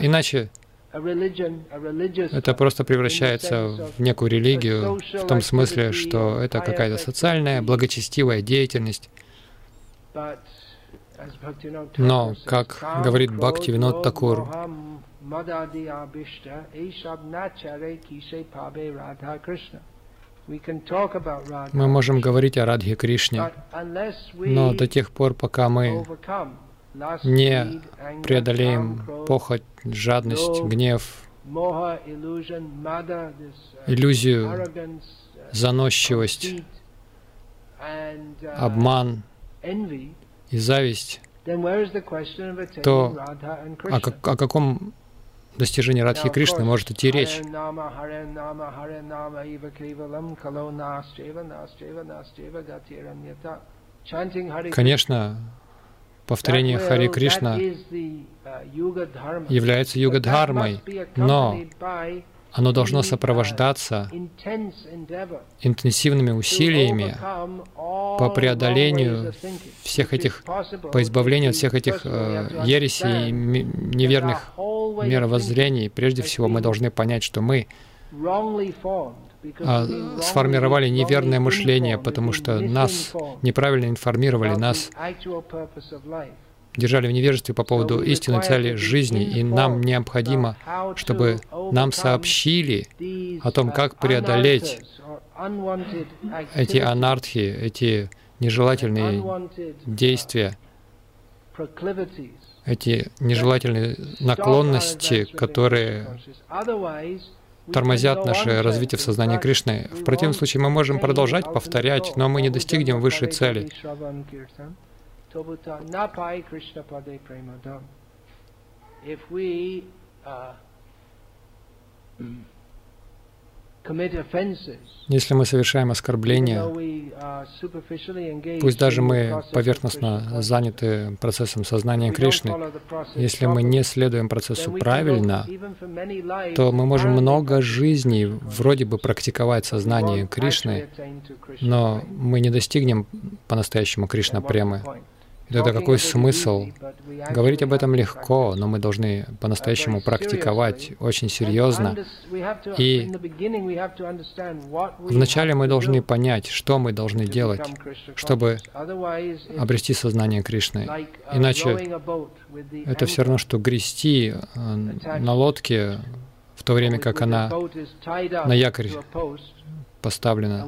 Иначе это просто превращается в некую религию, в том смысле, что это какая-то социальная, благочестивая деятельность. Но, как говорит Бхакти Винод Такур, мы можем говорить о Радхе Кришне, но до тех пор, пока мы не преодолеем похоть, жадность, гнев, иллюзию, заносчивость, обман и зависть, то о, о каком достижении Радхи Кришны может идти речь? Конечно, повторение Хари Кришна является юга-дхармой, но оно должно сопровождаться интенсивными усилиями по преодолению всех этих, по избавлению от всех этих э, ересей, неверных мировоззрений. Прежде всего, мы должны понять, что мы а, сформировали неверное мышление, потому что нас неправильно информировали, нас держали в невежестве по поводу истинной цели жизни, и нам необходимо, чтобы нам сообщили о том, как преодолеть эти анархи, эти нежелательные действия, эти нежелательные наклонности, которые тормозят наше развитие в сознании Кришны. В противном случае мы можем продолжать повторять, но мы не достигнем высшей цели. Если мы совершаем оскорбления, пусть даже мы поверхностно заняты процессом сознания Кришны, если мы не следуем процессу правильно, то мы можем много жизней вроде бы практиковать сознание Кришны, но мы не достигнем по-настоящему Кришна премы. Тогда какой смысл? Говорить об этом легко, но мы должны по-настоящему практиковать очень серьезно. И вначале мы должны понять, что мы должны делать, чтобы обрести сознание Кришны. Иначе это все равно, что грести э, на лодке, в то время как она на якорь поставлена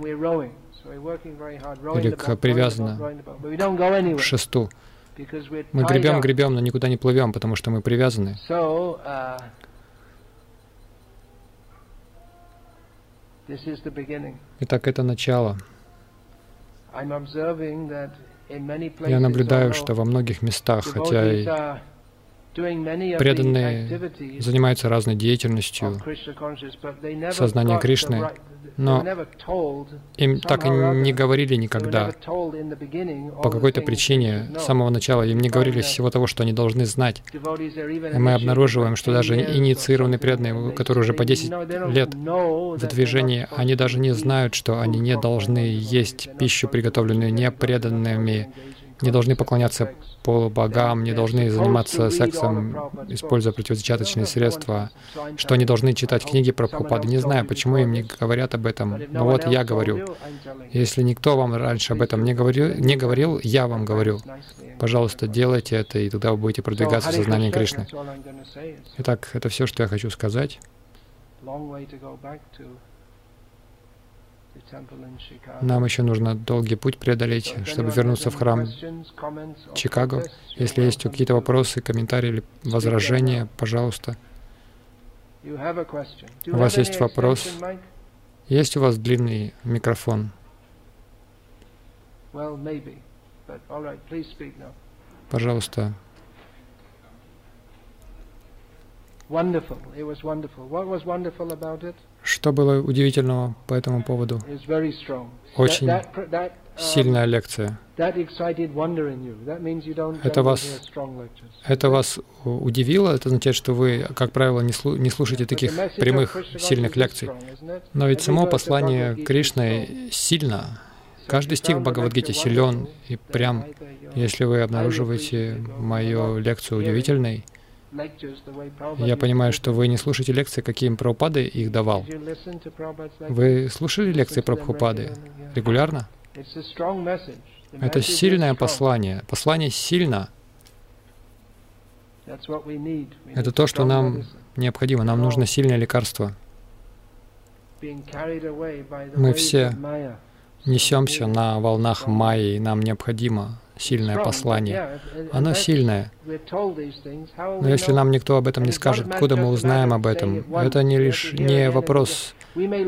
или привязана к шесту. Мы гребем, гребем, но никуда не плывем, потому что мы привязаны. Uh, Итак, это начало. Я наблюдаю, что во многих местах, хотя и преданные занимаются разной деятельностью сознания Кришны, но им так и не говорили никогда. По какой-то причине с самого начала им не говорили всего того, что они должны знать. И мы обнаруживаем, что даже инициированные преданные, которые уже по 10 лет в движении, они даже не знают, что они не должны есть пищу, приготовленную непреданными не должны поклоняться полубогам, не должны заниматься сексом, используя противозачаточные средства, что они должны читать книги про Прабхупады. Не знаю, почему им не говорят об этом, но вот я говорю. Если никто вам раньше об этом не говорил, не говорил я вам говорю. Пожалуйста, делайте это, и тогда вы будете продвигаться в сознании Кришны. Итак, это все, что я хочу сказать. Нам еще нужно долгий путь преодолеть, чтобы вернуться в храм Чикаго. Если есть какие-то вопросы, комментарии или возражения, пожалуйста. У вас есть вопрос? Есть у вас длинный микрофон? Пожалуйста. Что было удивительного по этому поводу? Очень um, сильная лекция. Это вас, это вас удивило? Это означает, что вы, как правило, не, слу, не слушаете таких прямых, сильных лекций. Но ведь само послание Кришны сильно. Каждый стих в Бхагавадгите силен и прям. Если вы обнаруживаете мою лекцию удивительной, я понимаю, что вы не слушаете лекции, какие им Прабхупады их давал. Вы слушали лекции Прабхупады регулярно? Это сильное послание. Послание сильно. Это то, что нам необходимо. Нам нужно сильное лекарство. Мы все несемся на волнах Майи, и нам необходимо сильное послание. Оно сильное. Но если нам никто об этом не скажет, откуда мы узнаем об этом? Это не лишь не вопрос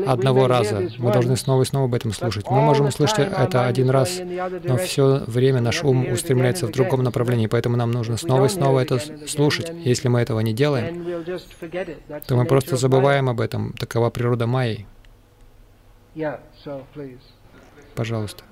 одного раза. Мы должны снова и снова об этом слушать. Мы можем услышать это один раз, но все время наш ум устремляется в другом направлении, поэтому нам нужно снова и снова это слушать. Если мы этого не делаем, то мы просто забываем об этом. Такова природа Майи. Пожалуйста.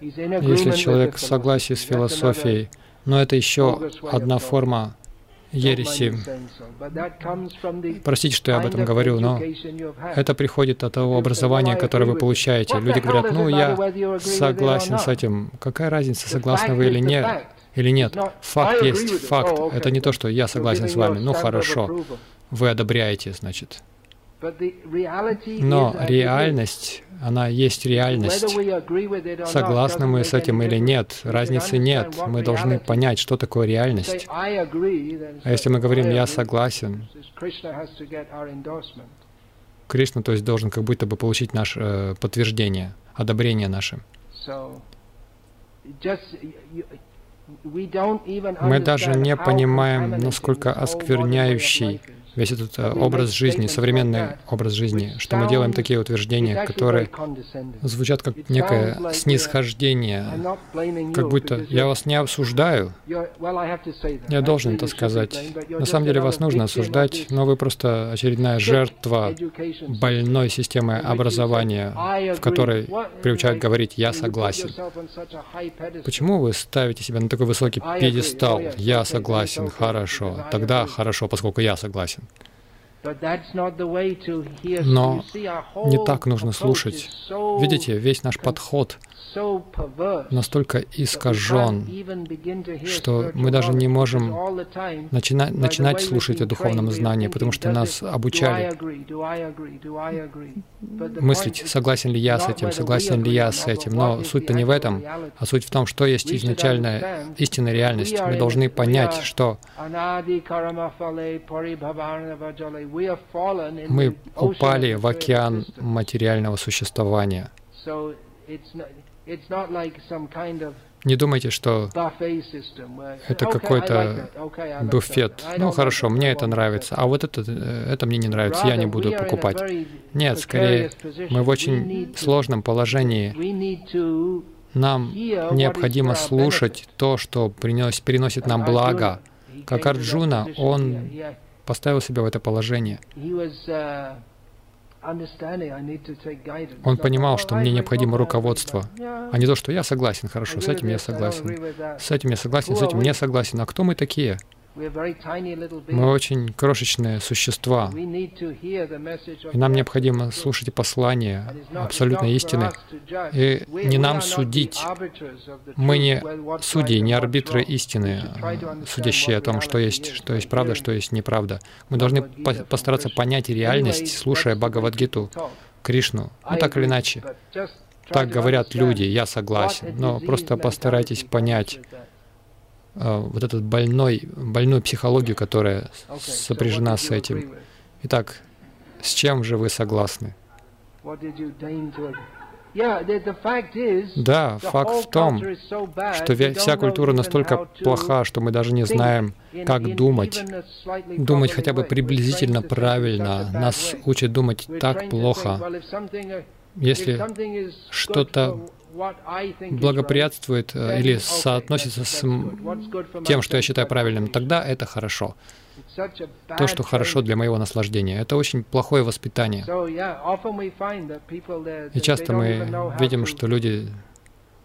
Если человек в согласии с философией, но это еще одна форма ереси. Простите, что я об этом говорю, но это приходит от того образования, которое вы получаете. Люди говорят, ну, я согласен с этим. Какая разница, согласны вы или нет? или нет. Факт есть факт. Это не то, что я согласен с вами. Ну хорошо, вы одобряете, значит. Но реальность, она есть реальность. Согласны мы с этим или нет, разницы нет. Мы должны понять, что такое реальность. А если мы говорим «я согласен», Кришна, то есть, должен как будто бы получить наше э, подтверждение, одобрение наше. Мы даже не понимаем, насколько оскверняющий весь этот э, образ жизни, современный образ жизни, что мы делаем такие утверждения, которые звучат как некое снисхождение, как будто я вас не осуждаю. Я должен это сказать. На самом деле вас нужно осуждать, но вы просто очередная жертва больной системы образования, в которой приучают говорить «я согласен». Почему вы ставите себя на такой высокий пьедестал? «я согласен», «хорошо», тогда «хорошо», поскольку я согласен. Но не так нужно слушать. Видите, весь наш подход настолько искажен, что мы даже не можем начинать, начинать слушать о духовном знании, потому что нас обучали мыслить, согласен ли я с этим, согласен ли я с этим. Но суть-то не в этом, а суть в том, что есть изначальная истинная реальность. Мы должны понять, что мы упали в океан материального существования. Не думайте, что это какой-то буфет. Ну хорошо, мне это нравится, а вот это, э, это мне не нравится, я не буду покупать. Нет, скорее, мы в очень сложном положении. Нам необходимо слушать то, что приносит, переносит нам благо. Как Арджуна, он поставил себя в это положение. Он понимал, что мне необходимо руководство, а не то, что я согласен, хорошо, с этим я согласен, с этим я согласен, с этим не согласен. А кто мы такие? Мы очень крошечные существа, и нам необходимо слушать послание абсолютной истины. И не нам судить. Мы не судьи, не арбитры истины, судящие о том, что есть, что есть правда, что есть неправда. Мы должны постараться понять реальность, слушая Бхагавадгиту, Кришну, ну так или иначе. Так говорят люди, я согласен, но просто постарайтесь понять, вот этот больной, больную психологию, которая сопряжена с этим. Итак, с чем же вы согласны? Да, факт в том, что вся культура настолько плоха, что мы даже не знаем, как думать. Думать хотя бы приблизительно правильно. Нас учат думать так плохо. Если что-то благоприятствует э, или соотносится с тем, что я считаю правильным, тогда это хорошо. То, что хорошо для моего наслаждения. Это очень плохое воспитание. И часто мы видим, что люди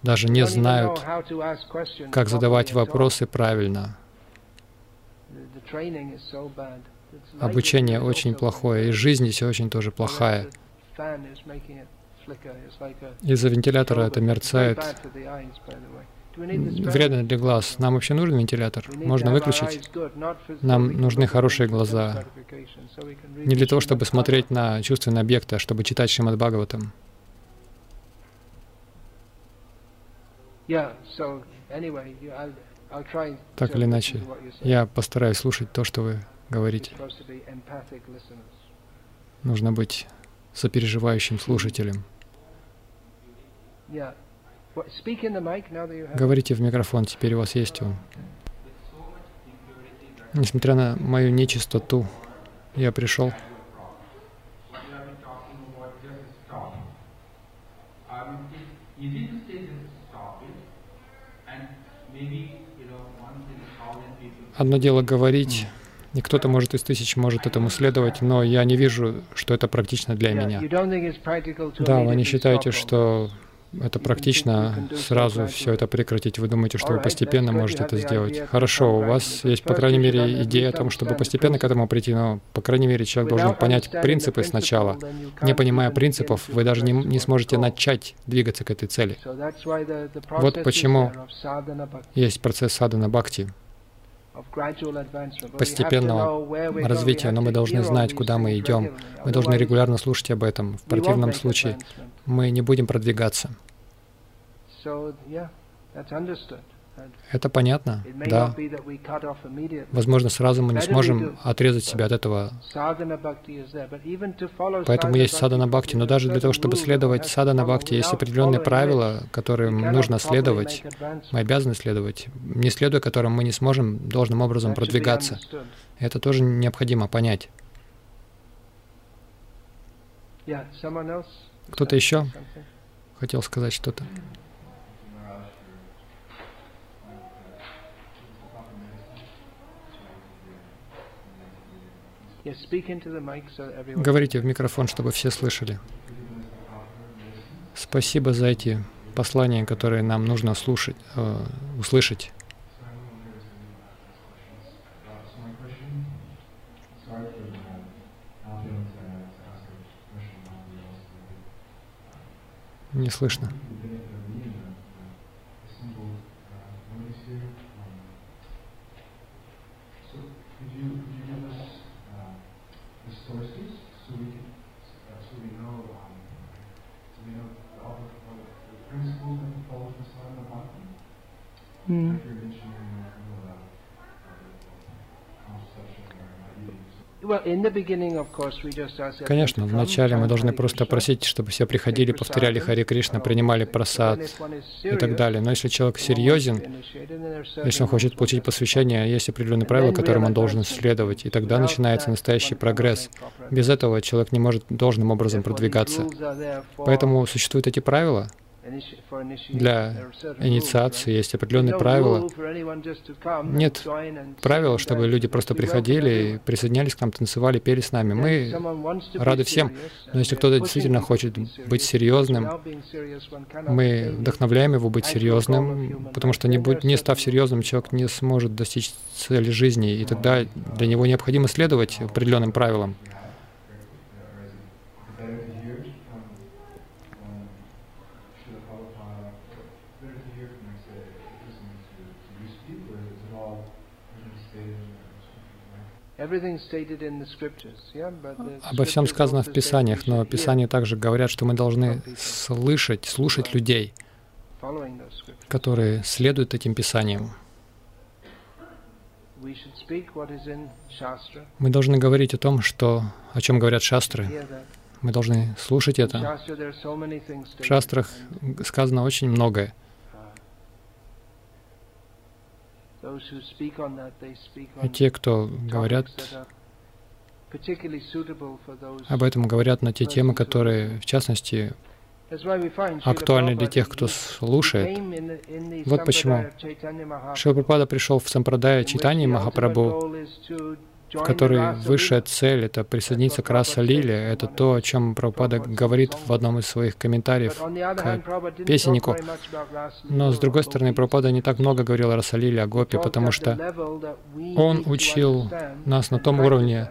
даже не знают, как задавать вопросы правильно. Обучение очень плохое, и жизнь здесь очень тоже плохая. Из-за вентилятора это мерцает. Вредно для глаз. Нам вообще нужен вентилятор? Можно выключить? Нам нужны хорошие глаза. Не для того, чтобы смотреть на чувственные объекты, а чтобы читать Шримад Бхагаватам. Так или иначе, я постараюсь слушать то, что вы говорите. Нужно быть сопереживающим слушателем. Говорите в микрофон, теперь у вас есть он. Несмотря на мою нечистоту, я пришел. Одно дело говорить, и кто-то может из тысяч может этому следовать, но я не вижу, что это практично для меня. Да, вы не считаете, что это практично сразу все это прекратить. Вы думаете, что вы постепенно можете это сделать. Хорошо, у вас есть, по крайней мере, идея о том, чтобы постепенно к этому прийти, но, по крайней мере, человек должен понять принципы сначала. Не понимая принципов, вы даже не, не сможете начать двигаться к этой цели. Вот почему есть процесс садана бхакти постепенного развития, но мы должны знать, куда мы идем. Мы должны регулярно слушать об этом. В противном случае мы не будем продвигаться. Это понятно, да. Возможно, сразу мы не сможем отрезать себя от этого. Поэтому есть садана бхакти. Но даже для того, чтобы следовать садана бхакти, есть определенные правила, которым нужно следовать. Мы обязаны следовать, не следуя которым мы не сможем должным образом продвигаться. Это тоже необходимо понять. Кто-то еще хотел сказать что-то? Говорите в микрофон, чтобы все слышали. Спасибо за эти послания, которые нам нужно слушать, э, услышать. Не слышно. Конечно, вначале мы должны просто просить, чтобы все приходили, повторяли Хари Кришна, принимали просад и так далее. Но если человек серьезен, если он хочет получить посвящение, есть определенные правила, которым он должен следовать, и тогда начинается настоящий прогресс. Без этого человек не может должным образом продвигаться. Поэтому существуют эти правила, для инициации есть определенные правила. Нет правил, чтобы люди просто приходили, присоединялись к нам, танцевали, пели с нами. Мы рады всем. Но если кто-то действительно хочет быть серьезным, мы вдохновляем его быть серьезным, потому что не, будь, не став серьезным, человек не сможет достичь цели жизни, и тогда для него необходимо следовать определенным правилам. Обо всем сказано в Писаниях, но Писания также говорят, что мы должны слышать, слушать людей, которые следуют этим Писаниям. Мы должны говорить о том, что, о чем говорят шастры. Мы должны слушать это. В шастрах сказано очень многое. И те, кто говорят об этом, говорят на те темы, которые, в частности, актуальны для тех, кто слушает. Вот почему. Шилапрапада пришел в Сампрадая Читани Махапрабху в которой высшая цель — это присоединиться к раса Лиле. Это то, о чем Прабхупада говорит в одном из своих комментариев к песеннику. Но, с другой стороны, Прабхупада не так много говорил о раса Лиле, о Гопе, потому что он учил нас на том уровне,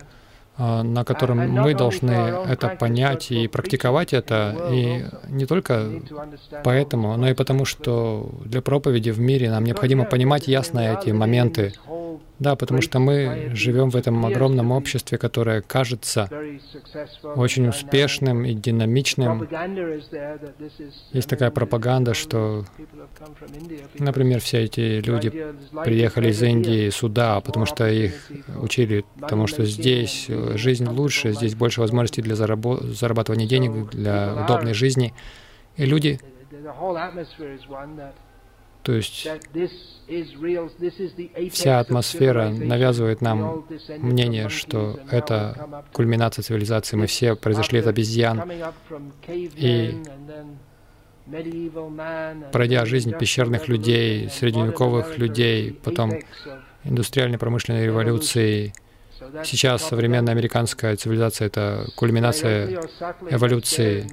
а, на котором мы должны это понять и практиковать это, и не только поэтому, но и потому, что для проповеди в мире нам необходимо понимать ясно эти моменты, да, потому что мы живем в этом огромном обществе, которое кажется очень успешным и динамичным. Есть такая пропаганда, что, например, все эти люди приехали из Индии сюда, потому что их учили тому, что здесь жизнь лучше, здесь больше возможностей для зарабатывания денег, для удобной жизни. И люди то есть вся атмосфера навязывает нам мнение, что это кульминация цивилизации. Мы все произошли от обезьян. И пройдя жизнь пещерных людей, средневековых людей, потом индустриальной промышленной революции, сейчас современная американская цивилизация — это кульминация эволюции.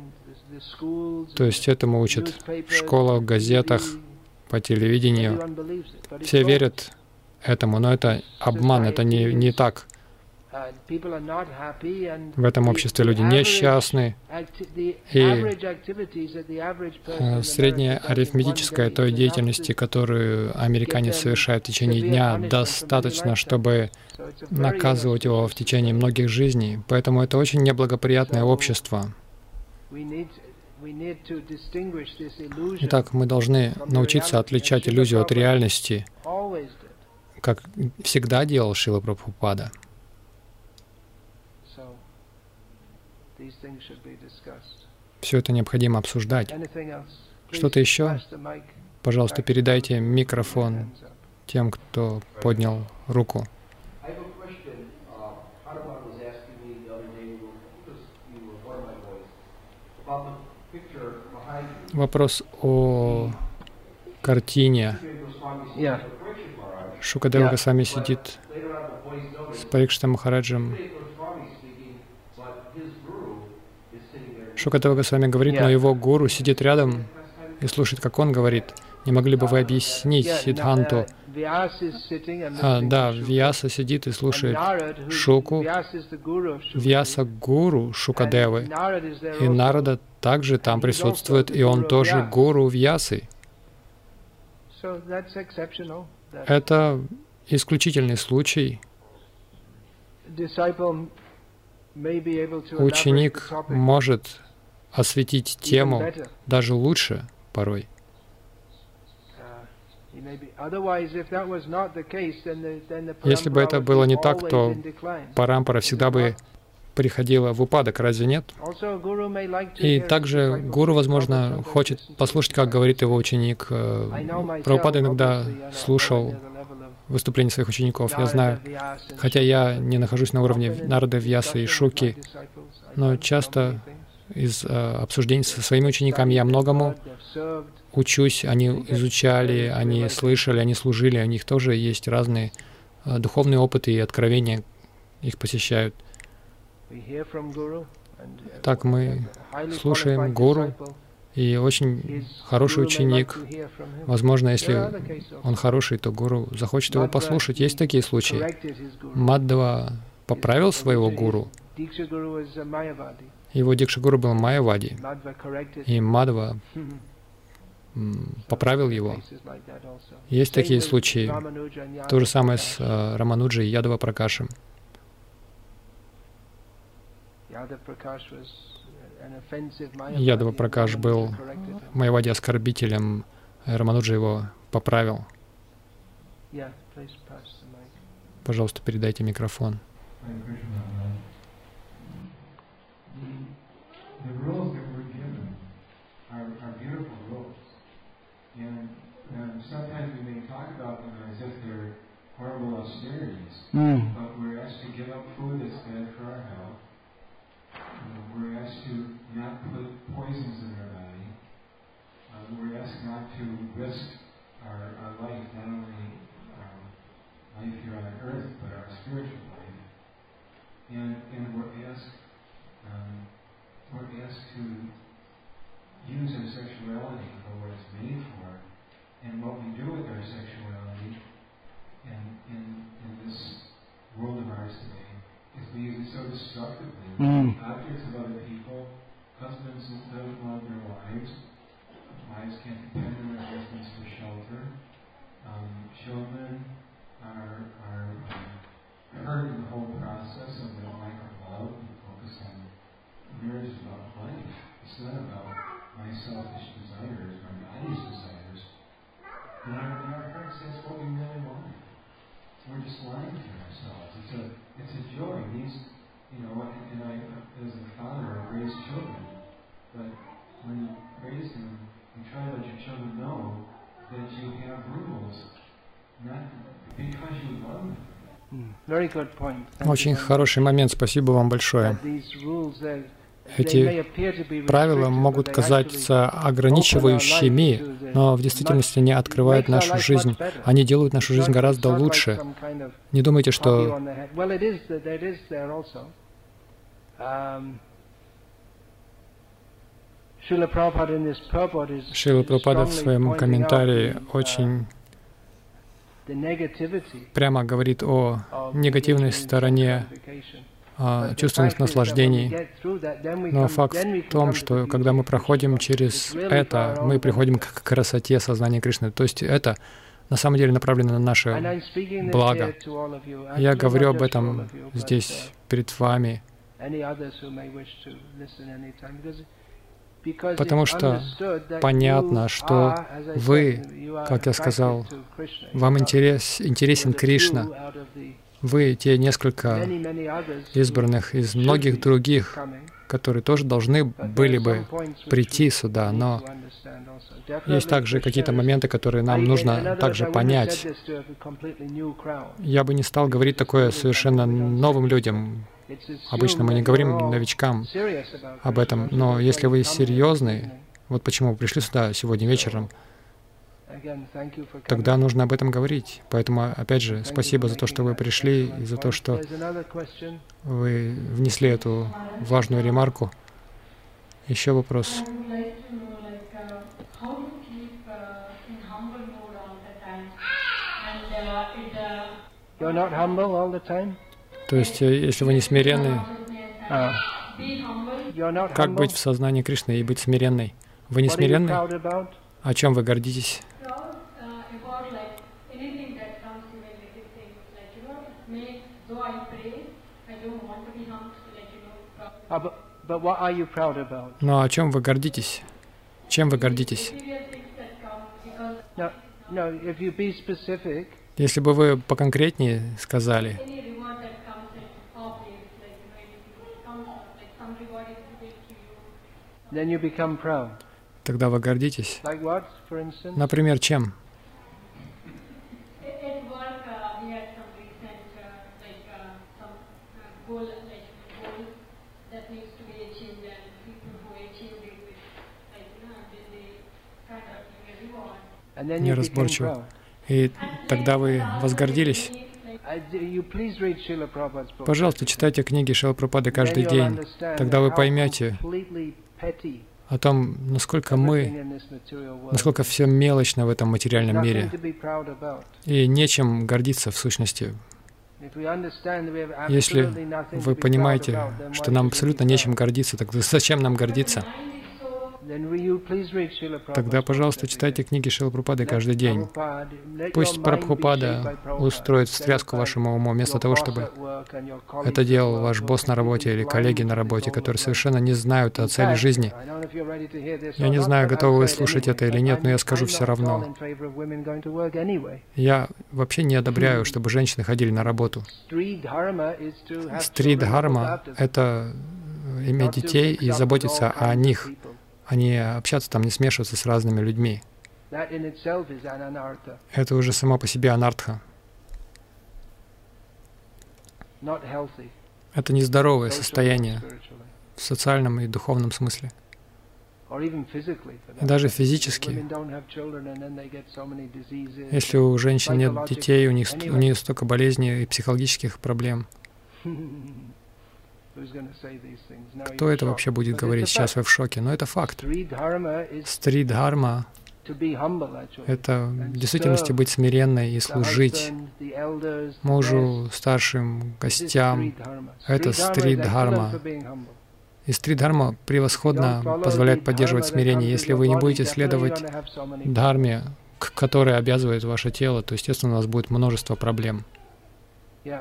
То есть этому учат в школах, газетах, по телевидению. Все верят этому, но это обман, это не, не так. В этом обществе люди несчастны, и э, средняя арифметическая той деятельности, которую американец совершает в течение дня, достаточно, чтобы наказывать его в течение многих жизней. Поэтому это очень неблагоприятное общество. Итак, мы должны научиться отличать иллюзию от реальности, как всегда делал Шила Прабхупада. Все это необходимо обсуждать. Что-то еще? Пожалуйста, передайте микрофон тем, кто поднял руку. Вопрос о картине. Шукадева Госвами сидит с Парикшта Махараджем Шукадева Госвами говорит, но его гуру сидит рядом и слушает, как он говорит. Не могли бы вы объяснить Сидханту? А, да, Вьяса сидит и слушает Шуку. Вьяса — гуру Шукадевы. И Нарада также там присутствует, и он тоже гуру Вьясы. Это исключительный случай. Ученик может осветить тему даже лучше порой. Если бы это было не так, то парампара всегда бы приходила в упадок, разве нет? И также гуру, возможно, хочет послушать, как говорит его ученик. Э, Прабхупада иногда слушал выступления своих учеников. Я знаю, хотя я не нахожусь на уровне Нарада, Вьяса и Шуки, но часто из э, обсуждений со своими учениками я многому учусь. Они изучали, они слышали, они служили. У них тоже есть разные э, духовные опыты и откровения их посещают. Так мы слушаем гуру, и очень хороший ученик. Возможно, если он хороший, то гуру захочет его послушать. Есть такие случаи. Маддава поправил своего гуру, его Дикшагуру был Майявади, и Мадва поправил его. Есть такие случаи. То же самое с uh, Рамануджей и Ядова Пракашем. Ядова Пракаш был Майявади оскорбителем, Рамануджа его поправил. Пожалуйста, передайте микрофон. Horrible austerities, mm. but we're asked to give up food that's bad for our health. Uh, we're asked to not put poisons in our body. Uh, we're asked not to risk our, our life, not only our life here on earth, but our spiritual life. And, and we're asked um, we're asked to use our sexuality for what it's made for, and what we do with our sexuality in, in, in this world of ours today is we use it so destructively. Mm. Objects of other people, husbands don't love their wives, wives can't depend on Очень хороший момент, спасибо вам большое. Эти правила могут казаться ограничивающими, но в действительности они открывают нашу жизнь. Они делают нашу жизнь гораздо лучше. Не думайте, что Шрила Прабхупада в своем комментарии очень прямо говорит о негативной стороне а, чувственных наслаждений. Но факт в том, что когда мы проходим через это, мы приходим к красоте сознания Кришны. То есть это на самом деле направлено на наше благо. Я говорю об этом здесь перед вами, потому что понятно, что вы, как я сказал, вам интерес, интересен Кришна, вы те несколько избранных из многих других, которые тоже должны были бы прийти сюда, но есть также какие-то моменты, которые нам нужно также понять. Я бы не стал говорить такое совершенно новым людям. Обычно мы не говорим новичкам об этом, но если вы серьезны, вот почему вы пришли сюда сегодня вечером, тогда нужно об этом говорить. Поэтому, опять же, спасибо за то, что вы пришли и за то, что вы внесли эту важную ремарку. Еще вопрос. То есть, э, если вы не смиренны, как быть в сознании Кришны и быть смиренной? Вы не смиренны? О чем вы гордитесь? Но о чем вы гордитесь? Чем вы гордитесь? Если бы вы поконкретнее сказали, тогда вы гордитесь. Например, чем? неразборчиво. И тогда вы возгордились. Пожалуйста, читайте книги Шила Прабхупады каждый день. Тогда вы поймете о том, насколько мы, насколько все мелочно в этом материальном мире. И нечем гордиться в сущности. Если вы понимаете, что нам абсолютно нечем гордиться, тогда зачем нам гордиться? Тогда, пожалуйста, читайте книги Шила Прабхупады каждый день. Пусть Прабхупада устроит встряску вашему уму, вместо того, чтобы это делал ваш босс на работе или коллеги на работе, которые совершенно не знают о цели жизни. Я не знаю, готовы вы слушать это или нет, но я скажу все равно. Я вообще не одобряю, чтобы женщины ходили на работу. Стридхарма — это иметь детей и заботиться о них не общаться там, не смешиваться с разными людьми. Это уже само по себе анартха. Это нездоровое состояние в социальном и духовном смысле. И даже физически. Если у женщин нет детей, у них, у них столько болезней и психологических проблем. Кто это вообще будет говорить? Сейчас вы в шоке, но это факт. Стридхарма — это в действительности быть смиренной и служить мужу, старшим, гостям. Это стридхарма. И стридхарма превосходно позволяет поддерживать смирение. Если вы не будете следовать дхарме, к которой обязывает ваше тело, то, естественно, у вас будет множество проблем. И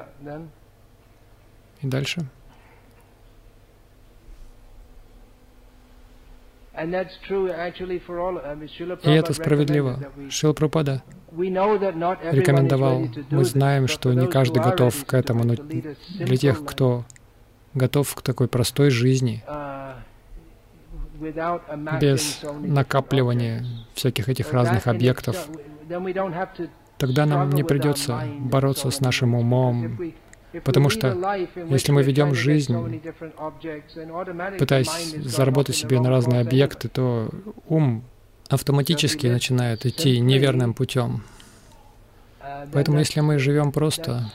дальше. И это справедливо. Шил Пропада рекомендовал, мы знаем, что не каждый готов к этому, но для тех, кто готов к такой простой жизни, uh, без накапливания всяких этих разных объектов, тогда нам не придется бороться с нашим умом, Потому что если мы ведем жизнь, пытаясь заработать себе на разные объекты, то ум автоматически начинает идти неверным путем. Поэтому если мы живем просто,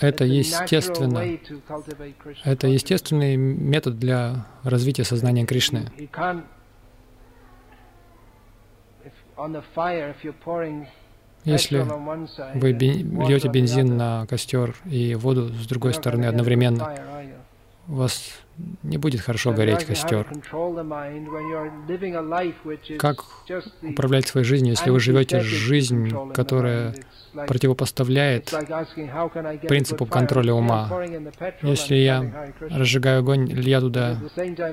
это естественно. Это естественный метод для развития сознания Кришны. Если вы льете бензин на костер и воду с другой стороны одновременно, у вас не будет хорошо гореть костер. Как управлять своей жизнью, если вы живете жизнь, которая противопоставляет принципу контроля ума? Если я разжигаю огонь, лью туда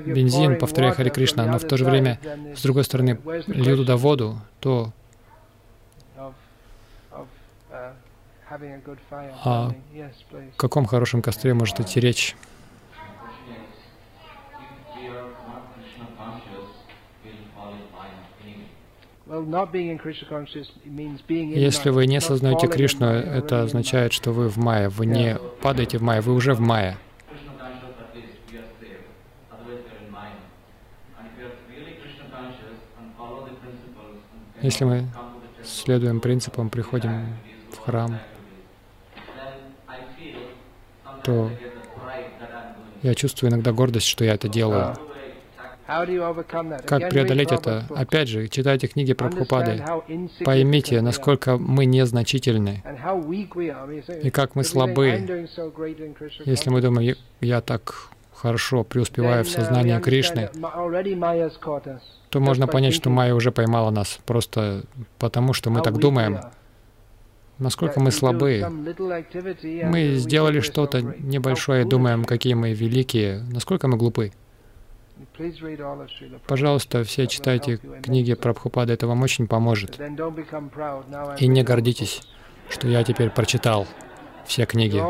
бензин, повторяю Хари Кришна, но в то же время, с другой стороны, лью туда воду, то о каком хорошем костре может идти речь? Если вы не сознаете Кришну, это означает, что вы в мае. Вы не падаете в мае, вы уже в мае. Если мы следуем принципам, приходим в храм, то я чувствую иногда гордость, что я это делаю. Как преодолеть это? Опять же, читайте книги Прабхупады. Поймите, насколько мы незначительны и как мы слабы. Если мы думаем, я так хорошо преуспеваю в сознании Кришны, то можно понять, что Майя уже поймала нас, просто потому, что мы так думаем. Насколько мы слабы. Мы сделали что-то небольшое, думаем, какие мы великие. Насколько мы глупы. Пожалуйста, все читайте книги Прабхупады, это вам очень поможет. И не гордитесь, что я теперь прочитал все книги.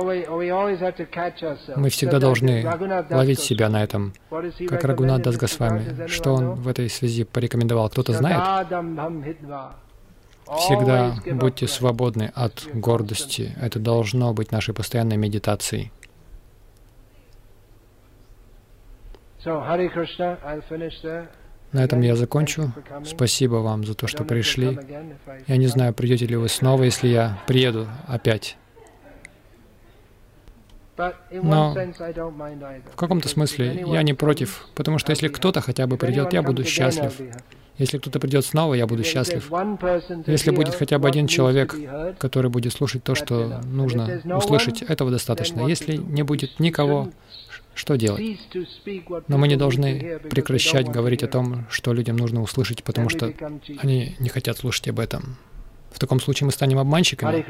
Мы всегда должны ловить себя на этом. Как Рагунат Дас Госвами. Что он в этой связи порекомендовал? Кто-то знает? Всегда будьте свободны от гордости. Это должно быть нашей постоянной медитацией. На этом я закончу. Спасибо вам за то, что пришли. Я не знаю, придете ли вы снова, если я приеду опять. Но в каком-то смысле я не против, потому что если кто-то хотя бы придет, я буду счастлив. Если кто-то придет снова, я буду счастлив. Если будет хотя бы один человек, который будет слушать то, что нужно услышать, этого достаточно. Если не будет никого, что делать? Но мы не должны прекращать говорить о том, что людям нужно услышать, потому что они не хотят слушать об этом. В таком случае мы станем обманщиками.